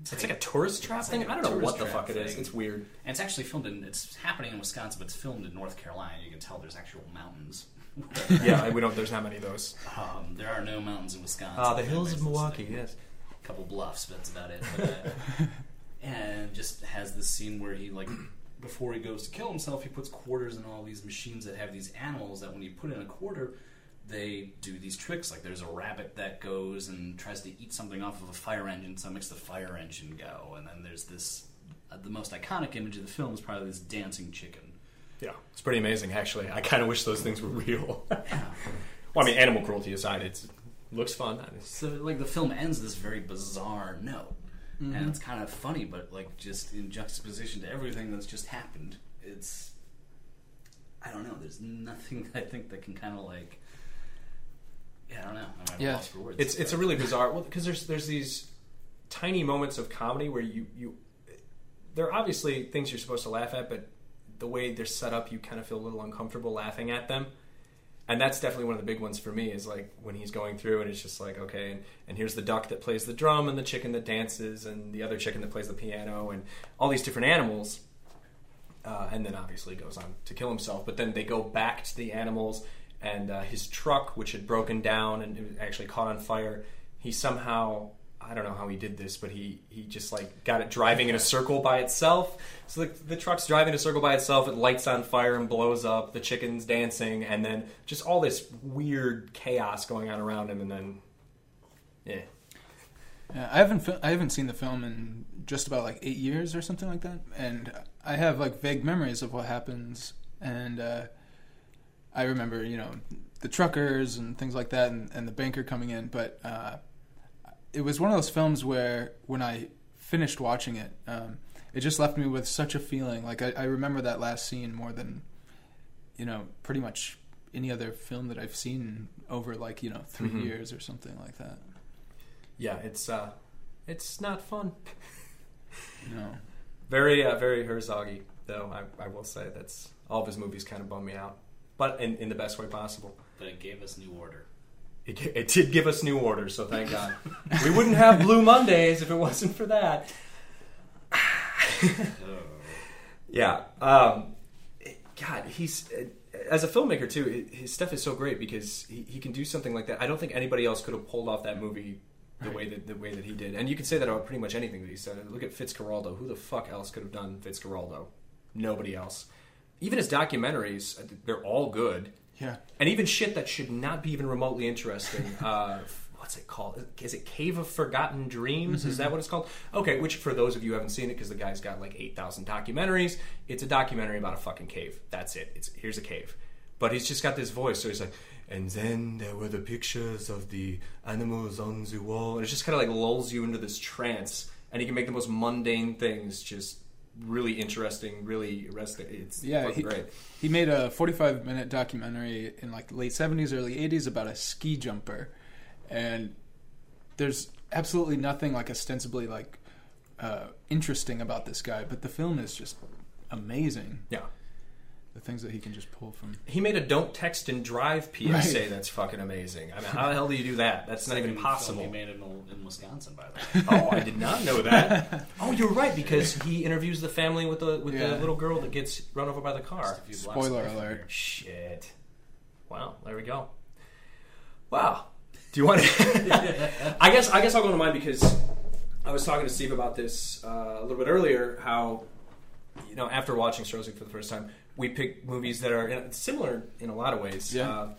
It's like a tourist trap It's thing. like a I don't know what the fuck it is. thing. It's weird. And it's actually filmed in. It's happening in Wisconsin, but it's filmed in North Carolina. You can tell there's actual mountains. yeah, we don't. There's not many of those. Um, there are no mountains in Wisconsin. Ah, the hills of Milwaukee. listening. Yes. A couple bluffs, but that's about it. But, uh, and just has this scene where he like before he goes to kill himself, he puts quarters in all these machines that have these animals that when you put in a quarter, they do these tricks. Like there's a rabbit that goes and tries to eat something off of a fire engine, so it makes the fire engine go. And then there's this. Uh, the most iconic image of the film is probably this dancing chicken. Yeah, it's pretty amazing. Actually, I kind of wish those things were real. Yeah. well, I mean, animal cruelty aside, it looks fun. So like the film ends this very bizarre note, Mm-hmm. and it's kind of funny, but like just in juxtaposition to everything that's just happened, it's I don't know. There's nothing I think that can kind of like yeah, I don't know. I'm Yeah. for words. It's it's a really bizarre. Well, because there's there's these tiny moments of comedy where you you they're obviously things you're supposed to laugh at, but the way they're set up, you kind of feel a little uncomfortable laughing at them. And that's definitely one of the big ones for me is like when he's going through and it's just like okay, and, and here's the duck that plays the drum and the chicken that dances and the other chicken that plays the piano and all these different animals. Uh, and then obviously goes on to kill himself. But then they go back to the animals, and uh, his truck, which had broken down and it actually caught on fire, he somehow I don't know how he did this, but he he just like got it driving in a circle by itself. So the, the truck's driving in a circle by itself. It lights on fire and blows up. The chicken's dancing, and then just all this weird chaos going on around him. And then, yeah, Yeah, I haven't fi- I haven't seen the film in just about like eight years or something like that, and I have like vague memories of what happens, and uh, I remember you know the truckers and things like that, and, and the banker coming in, but uh, it was one of those films where when I finished watching it, um, it just left me with such a feeling. Like I, I remember that last scene more than you know pretty much any other film that I've seen over like you know 3 Mhm. years or something like that. yeah, it's uh, it's not fun. No. Very, uh, very Herzoggy, though. I, I will say that's all of his movies kind of bum me out, but in, in the best way possible. but it gave us New Order. It, it did give us new orders, so thank God. we wouldn't have Blue Mondays if it wasn't for that. Yeah. Um, God, he's as a filmmaker too. His stuff is so great because he, he can do something like that. I don't think anybody else could have pulled off that movie the way that the way that he did. And you can say that about pretty much anything that he said. Look at Fitzcarraldo. Who the fuck else could have done Fitzcarraldo? Nobody else. Even his documentaries, they're all good. Yeah. And even shit that should not be even remotely interesting. Uh, what's it called? Is it Cave of Forgotten Dreams? Is that what it's called? Okay, which for those of you who haven't seen it, because the guy's got like eight thousand documentaries, it's a documentary about a fucking cave. That's it. It's here's a cave, but he's just got this voice, so he's like. And then there were the pictures of the animals on the wall. And it just kind of like lulls you into this trance, and he can make the most mundane things just really interesting, really arresting. It's Yeah, he, great. he made a 45 minute documentary in like the late 70s, early 80s about a ski jumper, and there's absolutely nothing like ostensibly like uh, interesting about this guy, but the film is just amazing. Yeah. The things that he can just pull from. He made a "Don't Text and Drive" PSA. Right. That's fucking amazing. I mean, how the hell do you do that? That's not even Second film possible. He made it in, in Wisconsin, by the way. oh, I did not know that. Oh, you're right because he interviews the family with the with the little girl that gets run over by the car. Just a few blocks Spoiler alert. Shit. Wow. There we go. Wow. Do you want to? I guess I guess I'll go to mine because I was talking to Steve about this uh, a little bit earlier. How you know after watching Stroszek for the first time, we pick movies that are similar in a lot of ways. Yeah. Uh,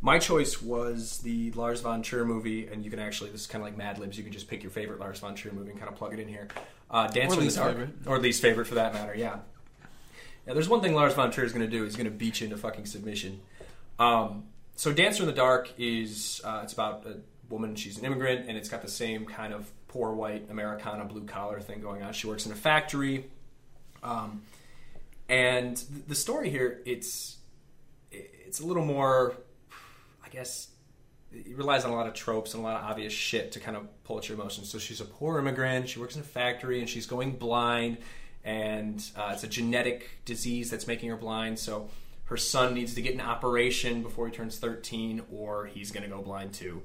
my choice was the Lars von Trier movie, and you can actually this is kind of like Mad Libs. You can just pick your favorite Lars von Trier movie and kind of plug it in here. Uh, Dancer Or in the least Dark, favorite. or least favorite for that matter. Yeah. Yeah, there's one thing Lars von Trier is going to do. He's going to beat you into fucking submission. Um, so, Dancer in the Dark is uh, it's about a woman. She's an immigrant, and it's got the same kind of poor white Americana blue collar thing going on. She works in a factory, um, and the story here it's it's a little more, I guess. It relies on a lot of tropes and a lot of obvious shit to kind of pull at your emotions. So she's a poor immigrant. She works in a factory and she's going blind, and uh, it's a genetic disease that's making her blind. So her son needs to get an operation before he turns 13, or he's going to go blind too.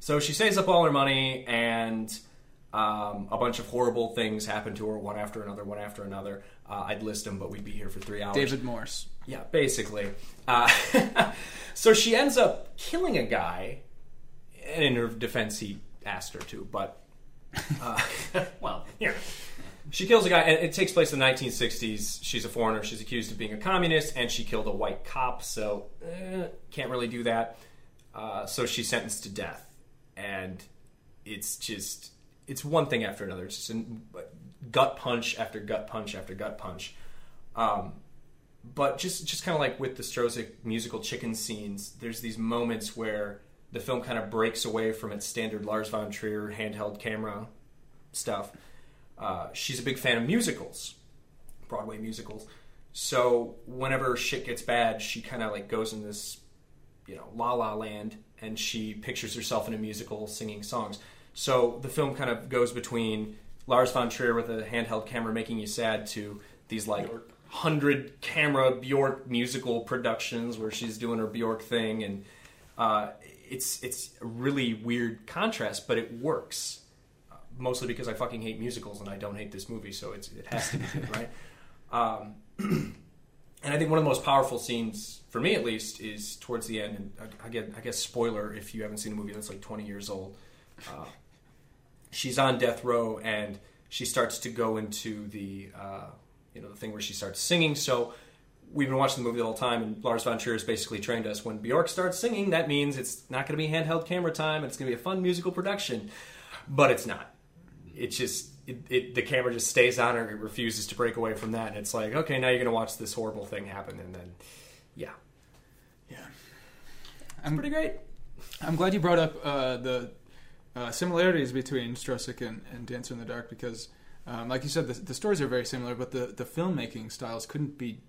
So she saves up all her money, and um, a bunch of horrible things happen to her, one after another, one after another. Uh, I'd list them, but we'd be here for three hours. David Morse. Yeah, basically. Uh, so she ends up killing a guy, and in her defense, he asked her to, but uh, Well, yeah. She kills a guy, and it takes place in the 1960s. She's a foreigner. She's accused of being a communist, and she killed a white cop, so eh, can't really do that. Uh, so she's sentenced to death, and it's just it's one thing after another. It's just a gut punch after gut punch after gut punch. Um, but just just kind of like with the Stroszek musical chicken scenes, there's these moments where the film kind of breaks away from its standard Lars von Trier handheld camera stuff. Uh, she's a big fan of musicals, Broadway musicals. So whenever shit gets bad, she kind of like goes in this, you know, la la land, and she pictures herself in a musical singing songs. So the film kind of goes between Lars von Trier with a handheld camera making you sad to these like hundred camera Bjork musical productions where she's doing her Bjork thing, and uh, it's it's a really weird contrast, but it works Uh, mostly because I fucking hate musicals and I don't hate this movie, so it's, it has to be good, right? Um, and I think one of the most powerful scenes, for me at least, is towards the end. And I, I, I guess spoiler if you haven't seen a movie that's like 20 years old. Uh, she's on death row and she starts to go into the uh, you know the thing where she starts singing. So we've been watching the movie the whole time, and Lars von Trier has basically trained us. When Bjork starts singing, that means it's not going to be handheld camera time. It's going to be a fun musical production, but it's not. It's just it, it, the camera just stays on her. It refuses to break away from that, and it's like, okay, now you're going to watch this horrible thing happen, and then, yeah, Yeah. it's pretty great. I'm glad you brought up uh, the uh, similarities between Stroszek and, and Dancer in the Dark because, um, like you said, the, the stories are very similar, but the, the filmmaking styles couldn't be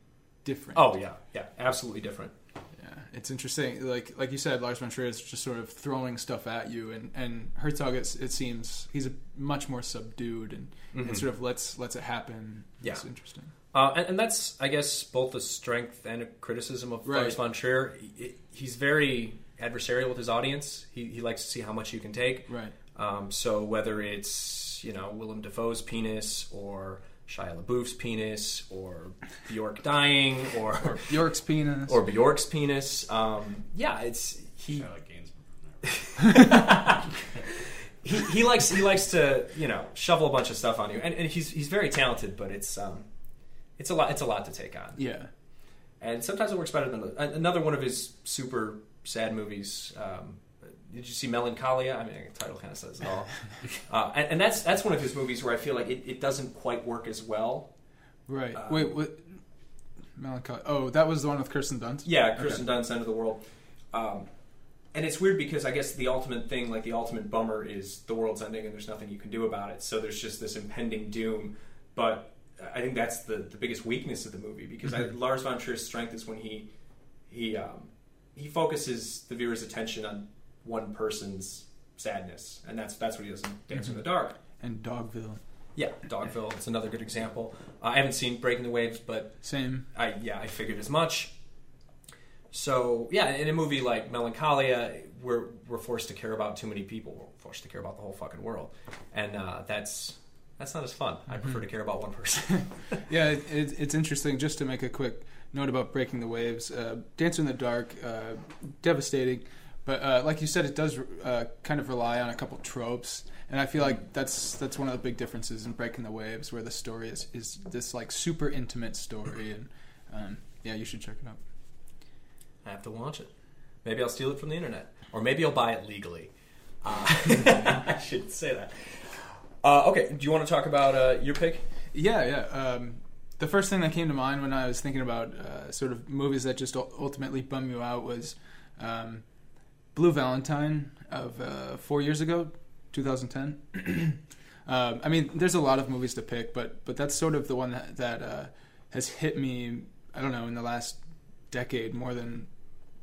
different. Oh yeah, yeah, absolutely different. Yeah, it's interesting. Like like you said, Lars von Trier is just sort of throwing stuff at you, and and Herzog, it's, it seems he's a much more subdued and, Mhm. and sort of lets lets it happen. Yeah. It's interesting. Uh, and, and that's, I guess, both a strength and a criticism of Right. Lars von Trier. He- He's very adversarial with his audience. He, he likes to see how much you can take. Right. Um, so whether it's you know Willem Dafoe's penis or Shia LaBeouf's penis or Bjork dying or Bjork's penis. or Bjork's penis, um, yeah, it's he, I like he he likes he likes to you know shovel a bunch of stuff on you, and, and he's he's very talented, but it's um it's a lot it's a lot to take on. yeah. and sometimes it works better than another one of his super sad movies. Um, did you see Melancholia? I mean, the title kind of says it all. uh, and, and that's that's one of his movies where I feel like it, it doesn't quite work as well. Right. Uh, Wait, what? Melancholy. Oh, that was the one with Kirsten Dunst. Yeah, Kirsten Dunst, End of the World. Um, and it's weird because I guess the ultimate thing, like the ultimate bummer, is the world's ending and there's nothing you can do about it. So there's just this impending doom. But I think that's the, the biggest weakness of the movie because I, Lars von Trier's strength is when he he um, he focuses the viewer's attention on one person's sadness, and that's that's what he does in Dancer in the Dark. And Dogville. Yeah, Dogville. It's another good example. Uh, I haven't seen Breaking the Waves, but Same. I yeah, I figured as much. So yeah, in a movie like Melancholia, we're we're forced to care about too many people. We're forced to care about the whole fucking world, and uh, that's that's not as fun. I prefer to care about one person. Yeah, it, it, it's interesting. Just to make a quick note about breaking the waves, uh, Dancer in the Dark, uh, devastating, but uh, like you said, it does uh, kind of rely on a couple tropes, and I feel like that's that's one of the big differences in breaking the waves, where the story is is this like super intimate story, and um, yeah, you should check it out. I have to watch it. Maybe I'll steal it from the internet, or maybe I'll buy it legally. Uh, I shouldn't say that. Uh, okay, do you want to talk about uh, your pick? Yeah, yeah. Um, the first thing that came to mind when I was thinking about uh, sort of movies that just ultimately bum you out was um, Blue Valentine of uh, four years ago, 2010. um, I mean, there's a lot of movies to pick, but but that's sort of the one that, that uh, has hit me. I don't know in the last decade more than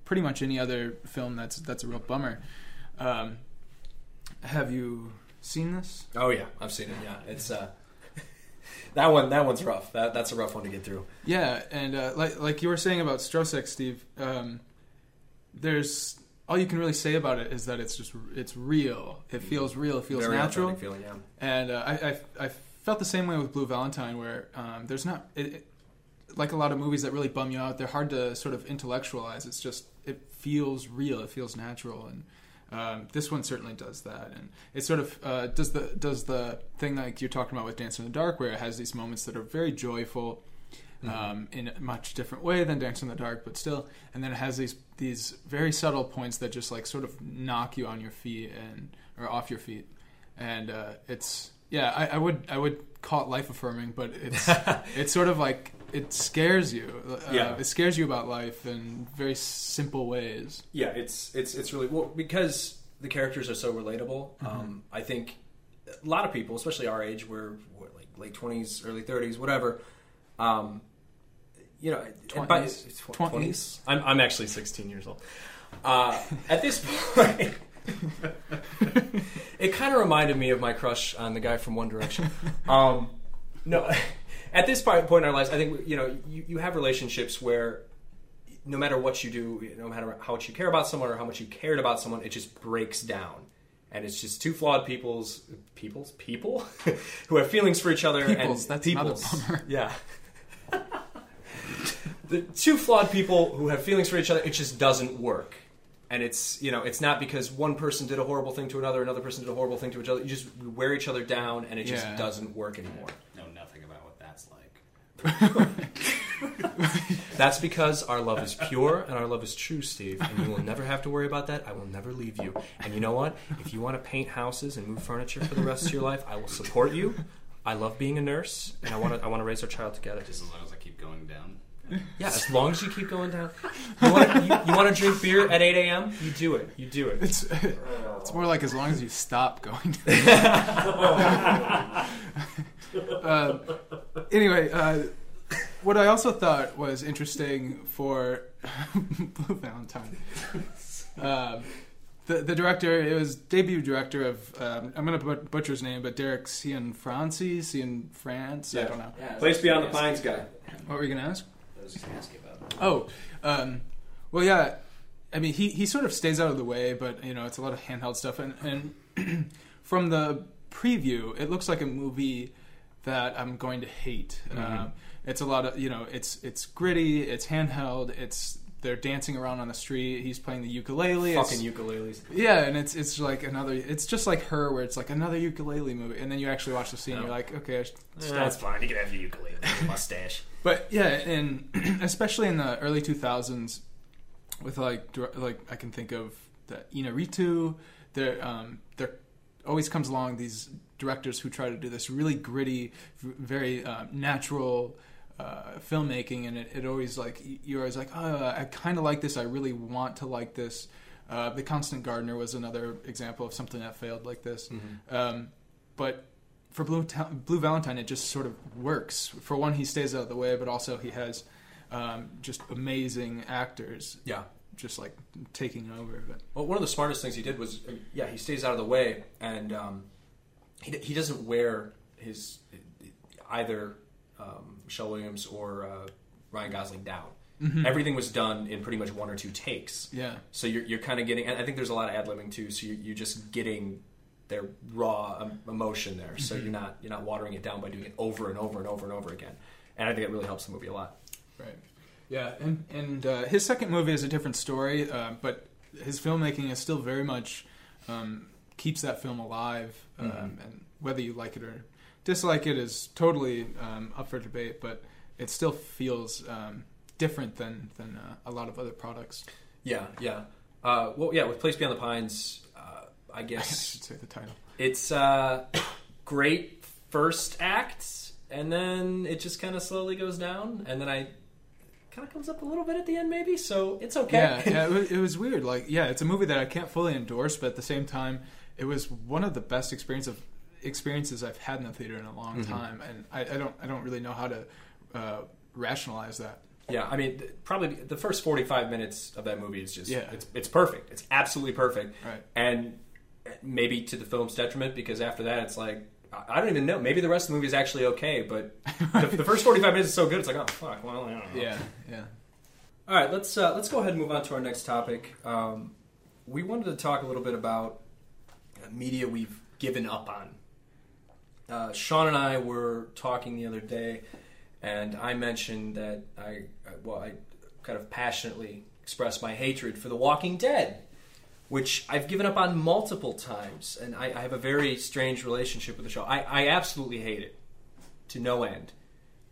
pretty much any other film that's that's a real bummer. Um, have you seen this? Oh yeah, I've seen it. Yeah, it's uh, that one. That one's rough. That that's a rough one to get through. Yeah, and uh, like like you were saying about Stroszek, Steve, um, there's all you can really say about it is that it's just it's real. It feels real. It feels Very natural. feeling. Yeah. And uh, I, I I felt the same way with Blue Valentine, where um, there's not it, it, like a lot of movies that really bum you out. They're hard to sort of intellectualize. It's just it feels real. It feels natural, and um, this one certainly does that. And it sort of uh, does the does the thing like you're talking about with Dance in the Dark, where it has these moments that are very joyful. Um, in a much different way than Dance in the Dark, but still, and then it has these these very subtle points that just like sort of knock you on your feet and or off your feet, and uh, it's yeah, I, I would I would call it life affirming, but it's it's sort of like it scares you. Uh, Yeah. it scares you about life in very simple ways. Yeah, it's it's it's really well because the characters are so relatable. Um, I think a lot of people, especially our age, we're, we're like late twenties, early thirties, whatever. Um, you know, 20s. 20s. 20s. I'm I'm actually 16 years old. Uh, at this point. it kind of reminded me of my crush on the guy from One Direction. Um, no, at this point in our lives, I think you know you, you have relationships where no matter what you do, no matter how much you care about someone or how much you cared about someone, it just breaks down. And it's just two flawed people's people's people who have feelings for each other. Peoples, and that's another peoples. bummer. Yeah. the two flawed people who have feelings for each other, it just doesn't work. And it's you know it's not because one person did a horrible thing to another, another person did a horrible thing to each other. You just wear each other down, and it just Yeah. doesn't work anymore. know nothing about what that's like. That's because our love is pure and our love is true, Steve. And you will never have to worry about that. I will never leave you. And you know what? If you want to paint houses and move furniture for the rest of your life, I will support you. I love being a nurse, and I want to. I want to raise our child together. Just as long as I keep going down. Yeah, as long as you keep going down. You want to, you, you want to drink beer at 8 a.m. You do it. You do it. It's it's more like as long as you stop going. uh, anyway, uh, what I also thought was interesting for Blue Valentine. Um, the, the director, it was debut director of, um, I'm going to butcher his name, but Derek Cianfranci, Cian France, I don't know. Place Beyond the Pines guy. What were you going to ask? I was just gonna ask you about. Oh, um, well, yeah. I mean, he, he sort of stays out of the way, but you know, it's a lot of handheld stuff. And, and from the preview, it looks like a movie that I'm going to hate. Um, it's a lot of you know, it's it's gritty, it's handheld, it's they're dancing around on the street. He's playing the ukulele. it's- Fucking ukuleles. yeah, and it's it's like another. It's just like her, where it's like another ukulele movie, and then you actually watch the scene. No. You're like, okay, I should stop. That's fine. You can have your ukulele, your mustache. But yeah, and especially in the early 2000s, with like like I can think of the Inaritu. There, um, there always comes along these directors who try to do this really gritty, very uh, natural uh, filmmaking, and it, it always like you're always like, oh, I kind of like this. I really want to like this. Uh, the Constant Gardener was another example of something that failed like this. Um, but for Blue, Ta- Blue Valentine, it just sort of works. For one, he stays out of the way, but also he has um, just amazing actors Yeah. just like taking over. But Well, one of the smartest things he did was, yeah, he stays out of the way, and um, he he doesn't wear his either um, Michelle Williams or uh, Ryan Gosling down. Everything was done in pretty much one or two takes. yeah, So you're you're kind of getting, and I think there's a lot of ad libbing too. So you're, you're just getting their raw emotion there. So you're not you're not watering it down by doing it over and over and over and over again. And I think it really helps the movie a lot. right. Yeah, and and uh, his second movie is a different story, uh, but his filmmaking is still very much um, keeps that film alive. Um, And whether you like it or dislike it is totally um, up for debate, but it still feels um, different than than uh, a lot of other products. Yeah, yeah. Uh, well, yeah. With Place Beyond the Pines, uh, I I should say the title. It's uh, great first act, and then it just kind of slowly goes down, and then I kind of comes up a little bit at the end, maybe. So it's okay. Yeah, yeah it, was, it was weird. Like, yeah, it's a movie that I can't fully endorse, but at the same time, it was one of the best experience of experiences I've had in the theater in a long Mm-hmm. time, and I, I don't I don't really know how to uh, rationalize that. Yeah, I mean, th- probably the first forty-five minutes of that movie is just Yeah. it's it's perfect. It's absolutely perfect, Right. and maybe to the film's detriment because after that, it's like. I don't even know. Maybe the rest of the movie is actually okay, but the, the first forty-five minutes is so good. It's like, oh fuck. Well, I don't know. Yeah, yeah. All right, let's uh, let's go ahead and move on to our next topic. Um, we wanted to talk a little bit about uh, media we've given up on. Uh, Sean and I were talking the other day, and I mentioned that I well I kind of passionately expressed my hatred for The Walking Dead, which I've given up on multiple times, and I, I have a very strange relationship with the show. I, I absolutely hate it to no end.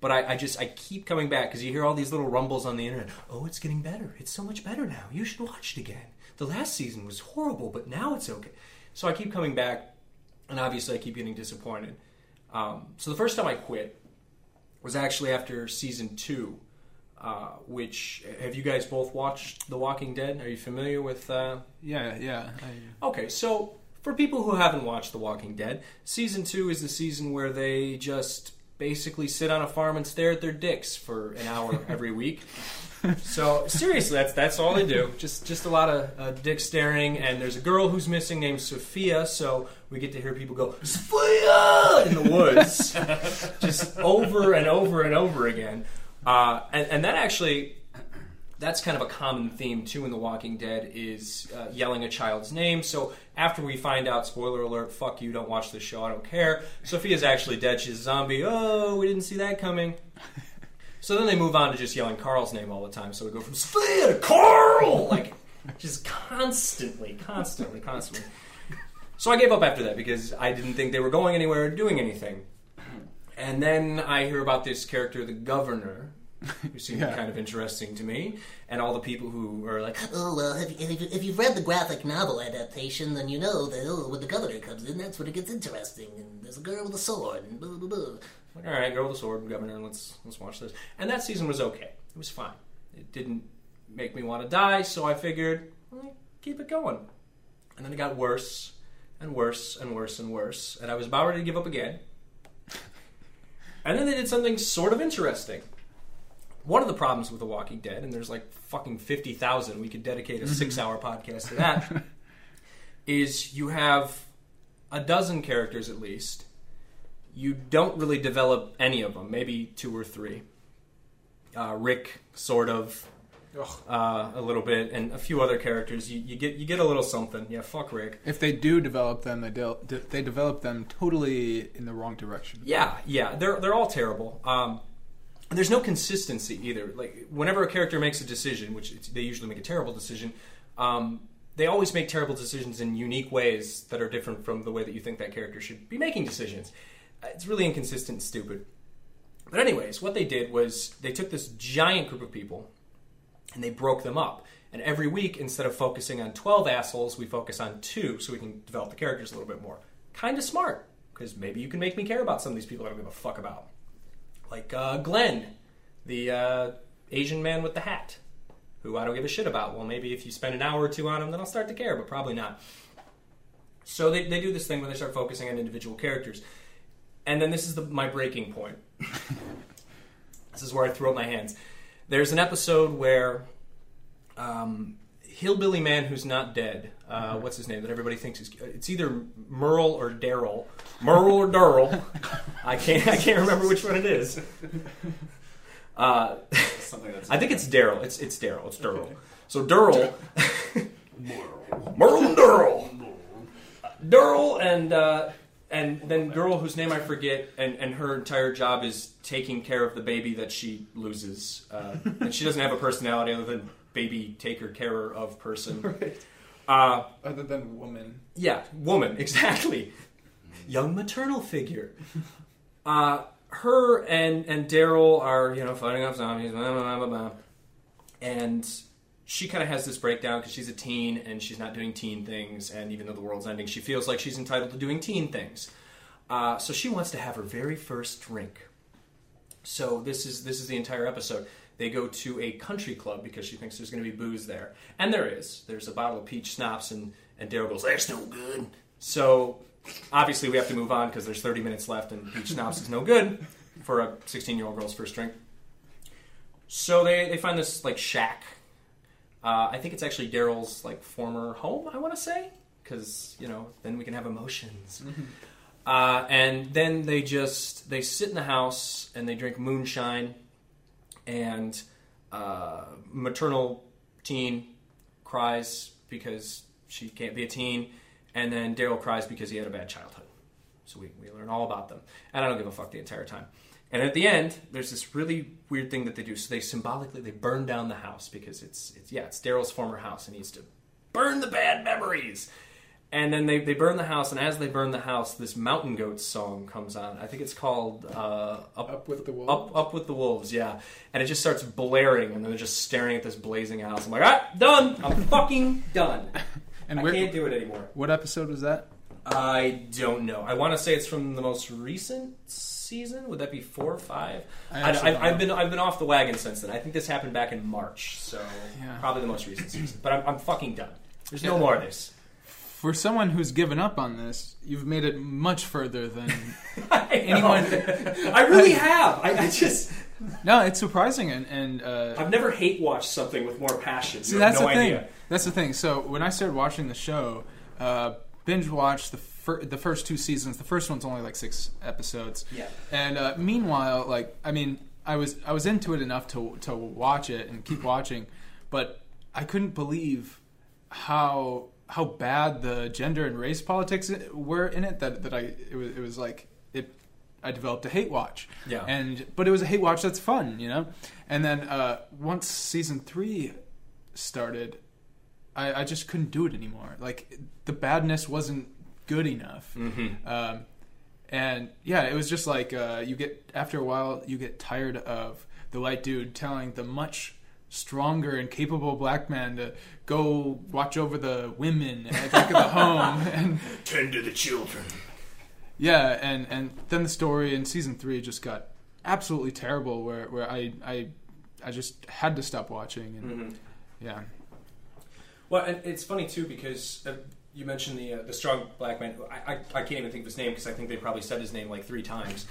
But I, I just I keep coming back because you hear all these little rumbles on the internet. Oh, it's getting better. It's so much better now. You should watch it again. The last season was horrible, but now it's okay. So I keep coming back, and obviously I keep getting disappointed. Um, so the first time I quit was actually after season two, uh, which have you guys both watched The Walking Dead? Are you familiar with? Uh, Yeah, yeah. I, Okay, so for people who haven't watched The Walking Dead, season two is the season where they just basically sit on a farm and stare at their dicks for an hour every week. So seriously, that's that's all they do. Just just a lot of uh, dick staring, and there's a girl who's missing named Sophia. So we get to hear people go Sophia in the woods, just over and over and over again. Uh, and, and that actually that's kind of a common theme too in The Walking Dead is uh, yelling a child's name. So after we find out, spoiler alert, fuck you, don't watch this show, I don't care. Sophia's actually dead. She's a zombie. Oh, we didn't see that coming. So then they move on to just yelling Carl's name all the time. So we go from Sophia to Carl, like just constantly, constantly, constantly. So I gave up after that because I didn't think they were going anywhere or doing anything. And then I hear about this character, the governor, who seemed Yeah. kind of interesting to me, and all the people who are like, Oh, well, if, if, if you've read the graphic novel adaptation, then you know that oh, when the governor comes in, that's when it gets interesting. And there's a girl with a sword, and blah, blah, blah. Like, all right, girl with the sword, governor, let's let's watch this. And that season was okay. It was fine. It didn't make me want to die, so I figured, well, keep it going. And then it got worse and worse and worse and worse, and I was about ready to give up again. And then they did something sort of interesting. One of the problems with The Walking Dead, and there's like fucking 50,000, we could dedicate a mm-hmm. six hour podcast to that, is you have a dozen characters at least. You don't really develop any of them, maybe two or three. Uh, Rick, sort of, uh, a little bit, and a few other characters. You, you get you get a little something. Yeah, fuck Rick. if they do develop them, they del- de- they develop them totally in the wrong direction. Yeah, yeah, they're they're all terrible. Um, and there's no consistency either. Like whenever a character makes a decision, which it's, they usually make a terrible decision, um, they always make terrible decisions in unique ways that are different from the way that you think that character should be making decisions. It's really inconsistent and stupid. But anyways, what they did was they took this giant group of people, and they broke them up. And every week, instead of focusing on 12 assholes, we focus on two so we can develop the characters a little bit more. Kind of smart, because maybe you can make me care about some of these people I don't give a fuck about. Like uh, Glenn, the uh, Asian man with the hat, who I don't give a shit about. Well, maybe if you spend an hour or two on him, then I'll start to care, but probably not. So they, they do this thing where they start focusing on individual characters. And then this is the, my breaking point. this is where I throw up my hands. There's an episode where um, hillbilly man who's not dead. Uh, what's his name that everybody thinks is? It's either Merle or Daryl. Merle or Daryl. I can't. I can't remember which one it is. Uh, Something that's I think it's Daryl. It's it's Daryl. It's Daryl. So Daryl, Merle and Daryl, Daryl and uh, and then girl whose name I forget, and and her entire job is taking care of the baby that she loses, uh, and she doesn't have a personality other than baby taker carer of person. Right. Uh, Other than woman. yeah, woman, exactly. Young maternal figure. Uh, her and and Daryl are you know fighting off zombies, blah, blah, blah, blah, blah. and she kind of has this breakdown because she's a teen and she's not doing teen things, and even though the world's ending, she feels like she's entitled to doing teen things. Uh, so she wants to have her very first drink. So this is this is the entire episode. They go to a country club because she thinks there's going to be booze there, and there is. There's a bottle of peach schnapps, and and Daryl goes, "That's no good." So obviously we have to move on because there's 30 minutes left, and peach schnapps is no good for a 16 year old girl's first drink. So they they find this like shack. Uh, I think it's actually Daryl's like former home. I want to say because you know then we can have emotions. Uh, and then they just they sit in the house and they drink moonshine, and uh, maternal teen cries because she can't be a teen, and then Daryl cries because he had a bad childhood. So we, we learn all about them, and I don't give a fuck the entire time. And at the end, there's this really weird thing that they do. So they symbolically they burn down the house because it's it's yeah it's Daryl's former house and he needs to burn the bad memories. And then they, they burn the house, and as they burn the house, this Mountain Goats song comes on. I think it's called uh, Up, Up with the Wolves. Up, Up with the Wolves, yeah. And it just starts blaring, and they're just staring at this blazing house. I'm like, ah, done. I'm fucking done. And I where, can't do it anymore. what episode was that? I don't know. I want to say it's from the most recent season. Would that be four or five? I I, I, have been I've been off the wagon since then. I think this happened back in March, so Yeah. probably the most recent season. But I'm, I'm fucking done. There's no more of this. For someone who's given up on this, you've made it much further than Anyone? anyone. I really have. I, I just no, it's surprising, and and uh, I've never hate watched something with more passion. See, that's no the thing. idea. That's the thing. So when I started watching the show, uh, binge watched the fir- the first two seasons. The first one's only like six episodes. Yeah. And uh, meanwhile, like I mean, I was I was into it enough to to watch it and keep watching, but I couldn't believe how how bad the gender and race politics were in it. That that I it was it was like it. I developed a hate watch. Yeah. And but it was a hate watch that's fun, you know. And then uh, once season three started, I, I just couldn't do it anymore. Like the badness wasn't good enough. Mm-hmm. Um, and yeah, it was just like uh, you get after a while you get tired of the white dude telling the much stronger and capable black man to go watch over the women at the back of the home and Tend to the children. yeah and and then the story in season three just got absolutely terrible where where i i i just had to stop watching and Mm-hmm. yeah Well, and it's funny too because uh, you mentioned the uh, the strong black man. I, I I can't even think of his name because I think they probably said his name like three times.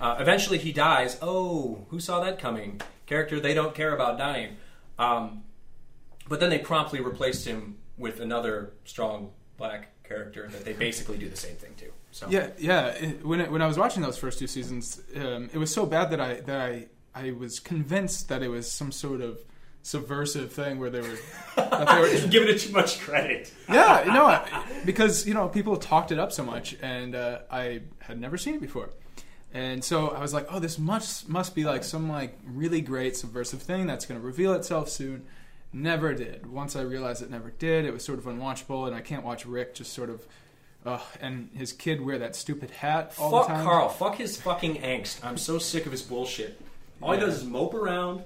Uh, eventually, he dies. Oh, who saw that coming? Character they don't care about dying. Um, but then they promptly replaced him with another strong black character that they basically do the same thing to. So Yeah, yeah. It, when it, when I was watching those first two seasons, um, it was so bad that I that I I was convinced that it was some sort of subversive thing where they were they were giving it too much credit. yeah, you know, because you know people talked it up so much, and uh, I had never seen it before, and so I was like, oh, this must must be like some like really great subversive thing that's going to reveal itself soon. Never did. Once I realized it never did, it was sort of unwatchable, and I can't watch Rick just sort of. Uh, and his kid wear that stupid hat all fuck the time. Carl. Fuck his fucking angst. I'm so sick of his bullshit. All he does is mope around.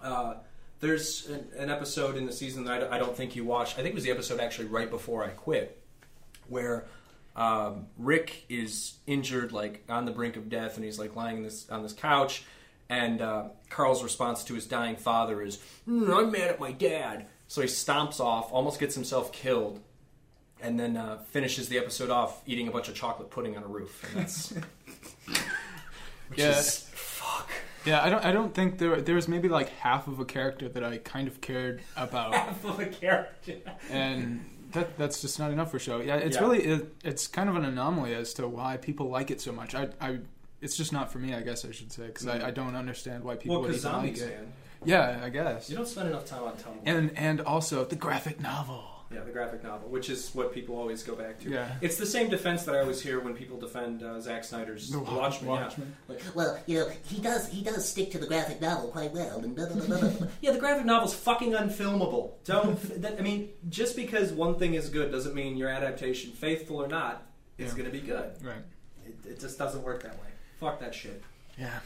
Uh, there's an, an episode in the season that I don't- I don't think you watched. I think it was the episode actually right before I quit, where um, Rick is injured, like on the brink of death, and he's like lying in this on this couch. And uh, Carl's response to his dying father is, "Mm, "I'm mad at my dad." So he stomps off, almost gets himself killed, and then uh, finishes the episode off eating a bunch of chocolate pudding on a roof. And that's which Yeah. is. Yeah, I don't. I don't think there. There was maybe like half of a character that I kind of cared about, Half of a character. and that that's just not enough for show. Yeah, it's Yeah. really it, it's kind of an anomaly as to why people like it so much. I, I it's just not for me. I guess I should say because I, mm-hmm. I don't understand why people Well, would even like zombies, it. man. Yeah, I guess. You don't spend enough time on Tumblr. And and also the graphic novel. Yeah, the graphic novel, which is what people always go back to. Yeah. It's the same defense that I always hear when people defend uh, Zack Snyder's The Watchmen. Watchmen. Yeah. Like, Well, you know, he does he does stick to the graphic novel quite well, and blah, blah, blah, blah, blah. yeah, the graphic novel's fucking unfilmable. Don't. that, I mean, just because one thing is good doesn't mean your adaptation, faithful or not, is Yeah. going to be good. Right. It, it just doesn't work that way. Fuck that shit. Yeah.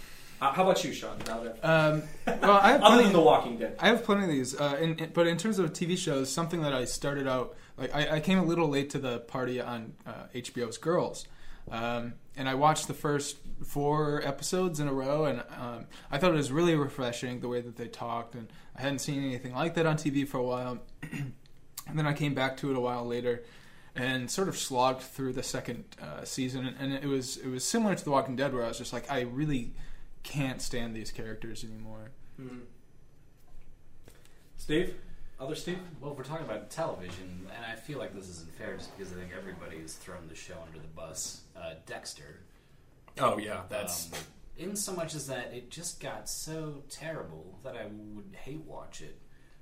Uh, how about you, Sean? Um, well, I have other plenty- than The Walking Dead. I have plenty of these, uh, in, in- but in terms of TV shows, something that I started out like I, I came a little late to the party on uh, HBO's Girls, um, and I watched the first four episodes in a row, and um, I thought it was really refreshing the way that they talked, and I hadn't seen anything like that on TV for a while, and then I came back to it a while later. And sort of slogged through the second uh, season, and, and it was it was similar to The Walking Dead, where I was just like, I really can't stand these characters anymore. Mhm. Steve? Other Steve? Well, if we're talking about television, and I feel like this isn't fair just because I think everybody has thrown the show under the bus. Uh, Dexter. Oh, yeah. That's. Um, in so much as that it just got so terrible that I would hate watch it,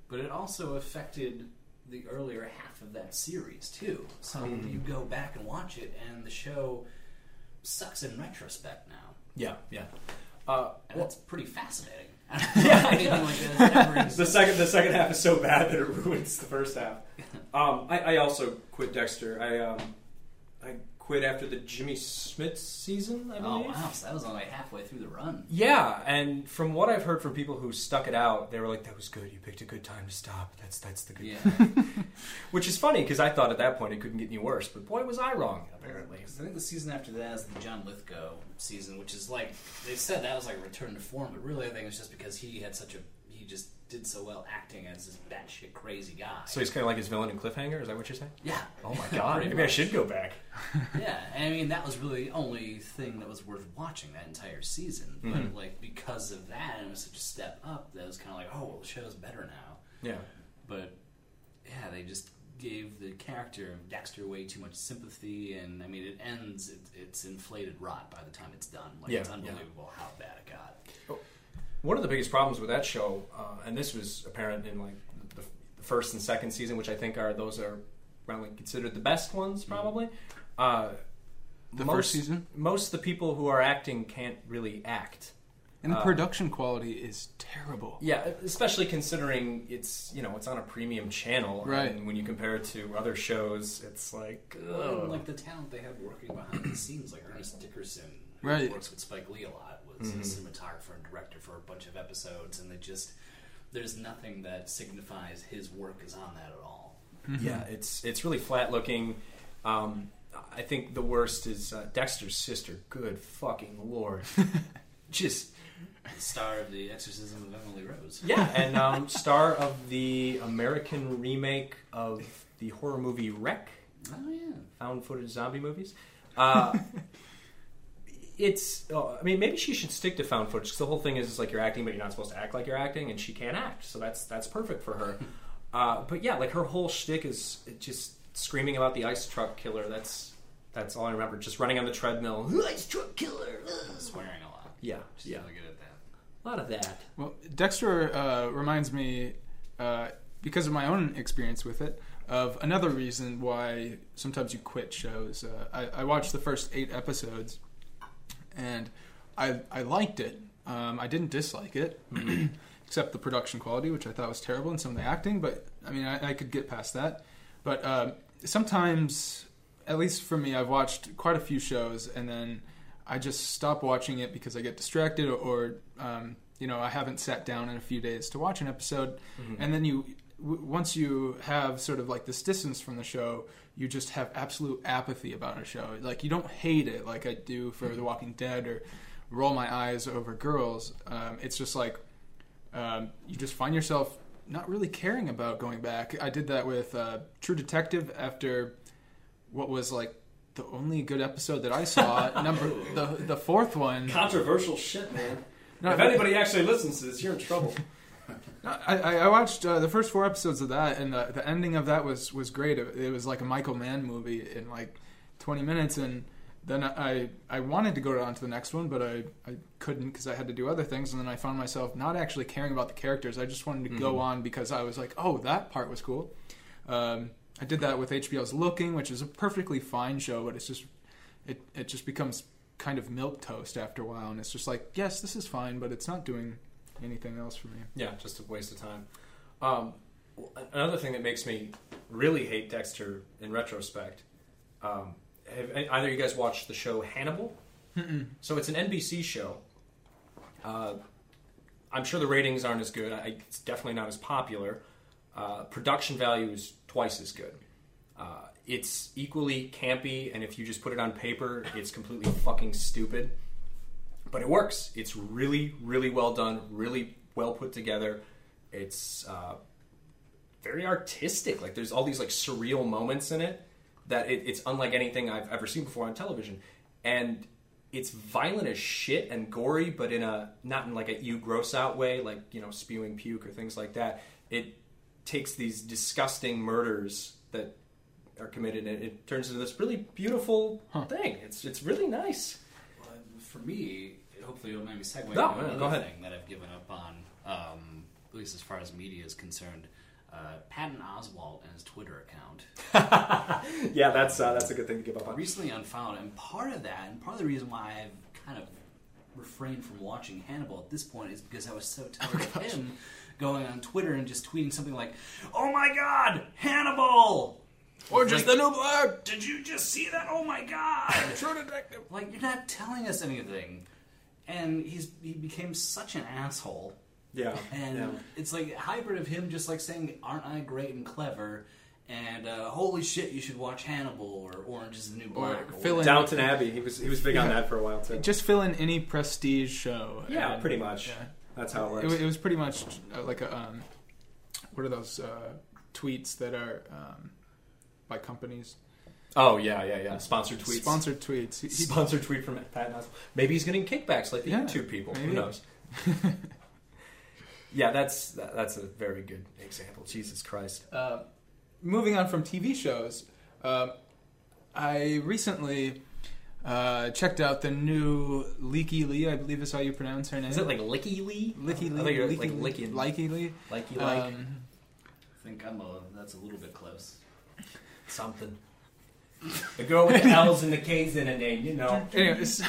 but it also affected the earlier half of that series too. So Hmm. you go back and watch it, and the show sucks in retrospect now, yeah, yeah. Uh, and that's pretty fascinating. Yeah, yeah. like that has never the second the second half is so bad that it ruins the first half. Um, I, I also quit Dexter. I um, I quit after the Jimmy Smits season. I believe. Oh believe. wow! So that was only halfway through the run. Yeah, and from what I've heard from people who stuck it out, they were like, "That was good. You picked a good time to stop. That's that's the good." Yeah, Which is funny because I thought at that point it couldn't get any worse, but boy was I wrong. Apparently. Because I think the season after that is the John Lithgow season, which is like they said that was like a return to form, but really I think it's just because he had such a he just did so well acting as this batshit crazy guy. So he's kind of like his villain in Cliffhanger. Is that what you're saying? yeah, Oh my god! Maybe I should go back. yeah, I mean that was really the only thing that was worth watching that entire season. But mm-hmm. like because of that, and it was such a step up. That was kind of like, oh, well, the show's better now. Yeah. But yeah, they just gave the character of Dexter way too much sympathy, and I mean, it ends. It, it's inflated rot by the time it's done. Like Yeah, it's yeah. unbelievable how bad it got. Oh, One of the biggest problems with that show, uh, and this was apparent in like the, the first and second season, which I think are those are probably considered the best ones, probably. Uh, The most, first season, most of the people who are acting can't really act. and the Uh, production quality is terrible. Yeah, especially considering it's you know it's on a premium channel, Right. And when you compare it to other shows, it's like, Well, ugh. like the talent they have working behind the scenes, like Ernest Dickerson, who Right. works with Spike Lee a lot, was Mhm. a cinematographer and director for a bunch of episodes, and they just there's nothing that signifies his work is on that at all. yeah, it's it's really flat looking. Um, I think the worst is uh, Dexter's sister. Good fucking lord, just The star of the Exorcism of Emily Rose. yeah, and um, star of the American remake of the horror movie REC, Oh yeah. found footage zombie movies. Uh, it's, uh, I mean, maybe she should stick to found footage because the whole thing is, is like you're acting, but you're not supposed to act like you're acting, and she can't act, so that's that's perfect for her. Uh, but yeah, like her whole shtick is just screaming about the ice truck killer. That's that's all I remember. Just running on the treadmill. Ice truck killer. ugh. Swearing a lot. Yeah, She's yeah, really good at that. a lot of that. Well, Dexter uh, reminds me, uh, because of my own experience with it, of another reason why sometimes you quit shows. Uh, I, I watched the first eight episodes, and I I liked it. Um, I didn't dislike it, except the production quality, which I thought was terrible, and some of the acting. But I mean, I, I could get past that. But um sometimes, at least for me, I've watched quite a few shows, and then I just stop watching it because I get distracted or, or um, you know I haven't sat down in a few days to watch an episode, and then you w- once you have sort of like this distance from the show, you just have absolute apathy about a show. Like you don't hate it like I do for The Walking Dead or roll my eyes over Girls. Um, it's just like um, you just find yourself not really caring about going back. I did that with uh, True Detective after what was like the only good episode that I saw. number the the fourth one. Controversial shit, man. No, if anybody actually listens to this, you're in trouble. I, I watched uh, the first four episodes of that, and the, the ending of that was was great. It, it was like a Michael Mann movie in like 20 minutes, and then I I wanted to go on to the next one, but I, I couldn't because I had to do other things, and then I found myself not actually caring about the characters. I just wanted to go on because I was like, oh, that part was cool. Um, I did that with HBO's Looking, which is a perfectly fine show, but it's just it it just becomes kind of milk toast after a while, and it's just like, yes, this is fine, but it's not doing anything else for me. Yeah, just a waste of time. Um, another thing that makes me really hate Dexter in retrospect. Um, have either you guys watched the show Hannibal? So it's an NBC show. Uh, I'm sure the ratings aren't as good. I, it's definitely not as popular. Uh, production value is twice as good. Uh, it's equally campy, and if you just put it on paper, it's completely fucking stupid but it works. It's really, really well done, really well put together. It's uh, very artistic. Like there's all these like surreal moments in it that it, it's unlike anything I've ever seen before on television, and it's violent as shit and gory, but in a not in like a you gross out way, like you know spewing puke or things like that. It takes these disgusting murders that are committed and it turns into this really beautiful thing. It's it's really nice. Well, for me, hopefully it'll maybe segue No, into no, another go ahead. thing that I've given up on, um, at least as far as media is concerned. Uh, Patton Oswalt and his Twitter account. Yeah, that's uh, that's a good thing to give up on. recently unfound, and part of that, and part of the reason why I've kind of refrained from watching Hannibal at this point is because I was so tired of him going on Twitter and just tweeting something like, "Oh my God, Hannibal!" Or just Like- the new blood. Did you just see that? Oh my God! True detective. like you're not telling us anything, and he's he became such an asshole. Yeah, And yeah. it's like a hybrid of him just like saying, "Aren't I great and clever?" and uh, "Holy shit, you should watch Hannibal" or "Orange is the New Black." or fill in- Downton Abbey. He was he was big on that for a while too. Just fill in any prestige show. yeah, and- pretty much. yeah. That's how it It, works. wa- it was pretty much uh, like a um, what are those uh, tweets that are um, by companies? Oh yeah, yeah, yeah. Sponsored tweets. Sponsored tweets. He- he- Sponsored tweet from Pat Oswalt. Maybe he's getting kickbacks like the Yeah, YouTube people. Who knows? yeah, that's that, that's a very good example. Jesus Christ. uh, moving on from TV shows, um, I recently uh, checked out the new Leaky Lee. I believe is how you pronounce her name. Is it like Licky Lee? Licky Lee? thought you were Leaky like Lee? licking. Likey Lee. Likey like Um, I think I'm a, that's a little bit close. something. The girl with the L's and the K's in her name, you know. Anyways,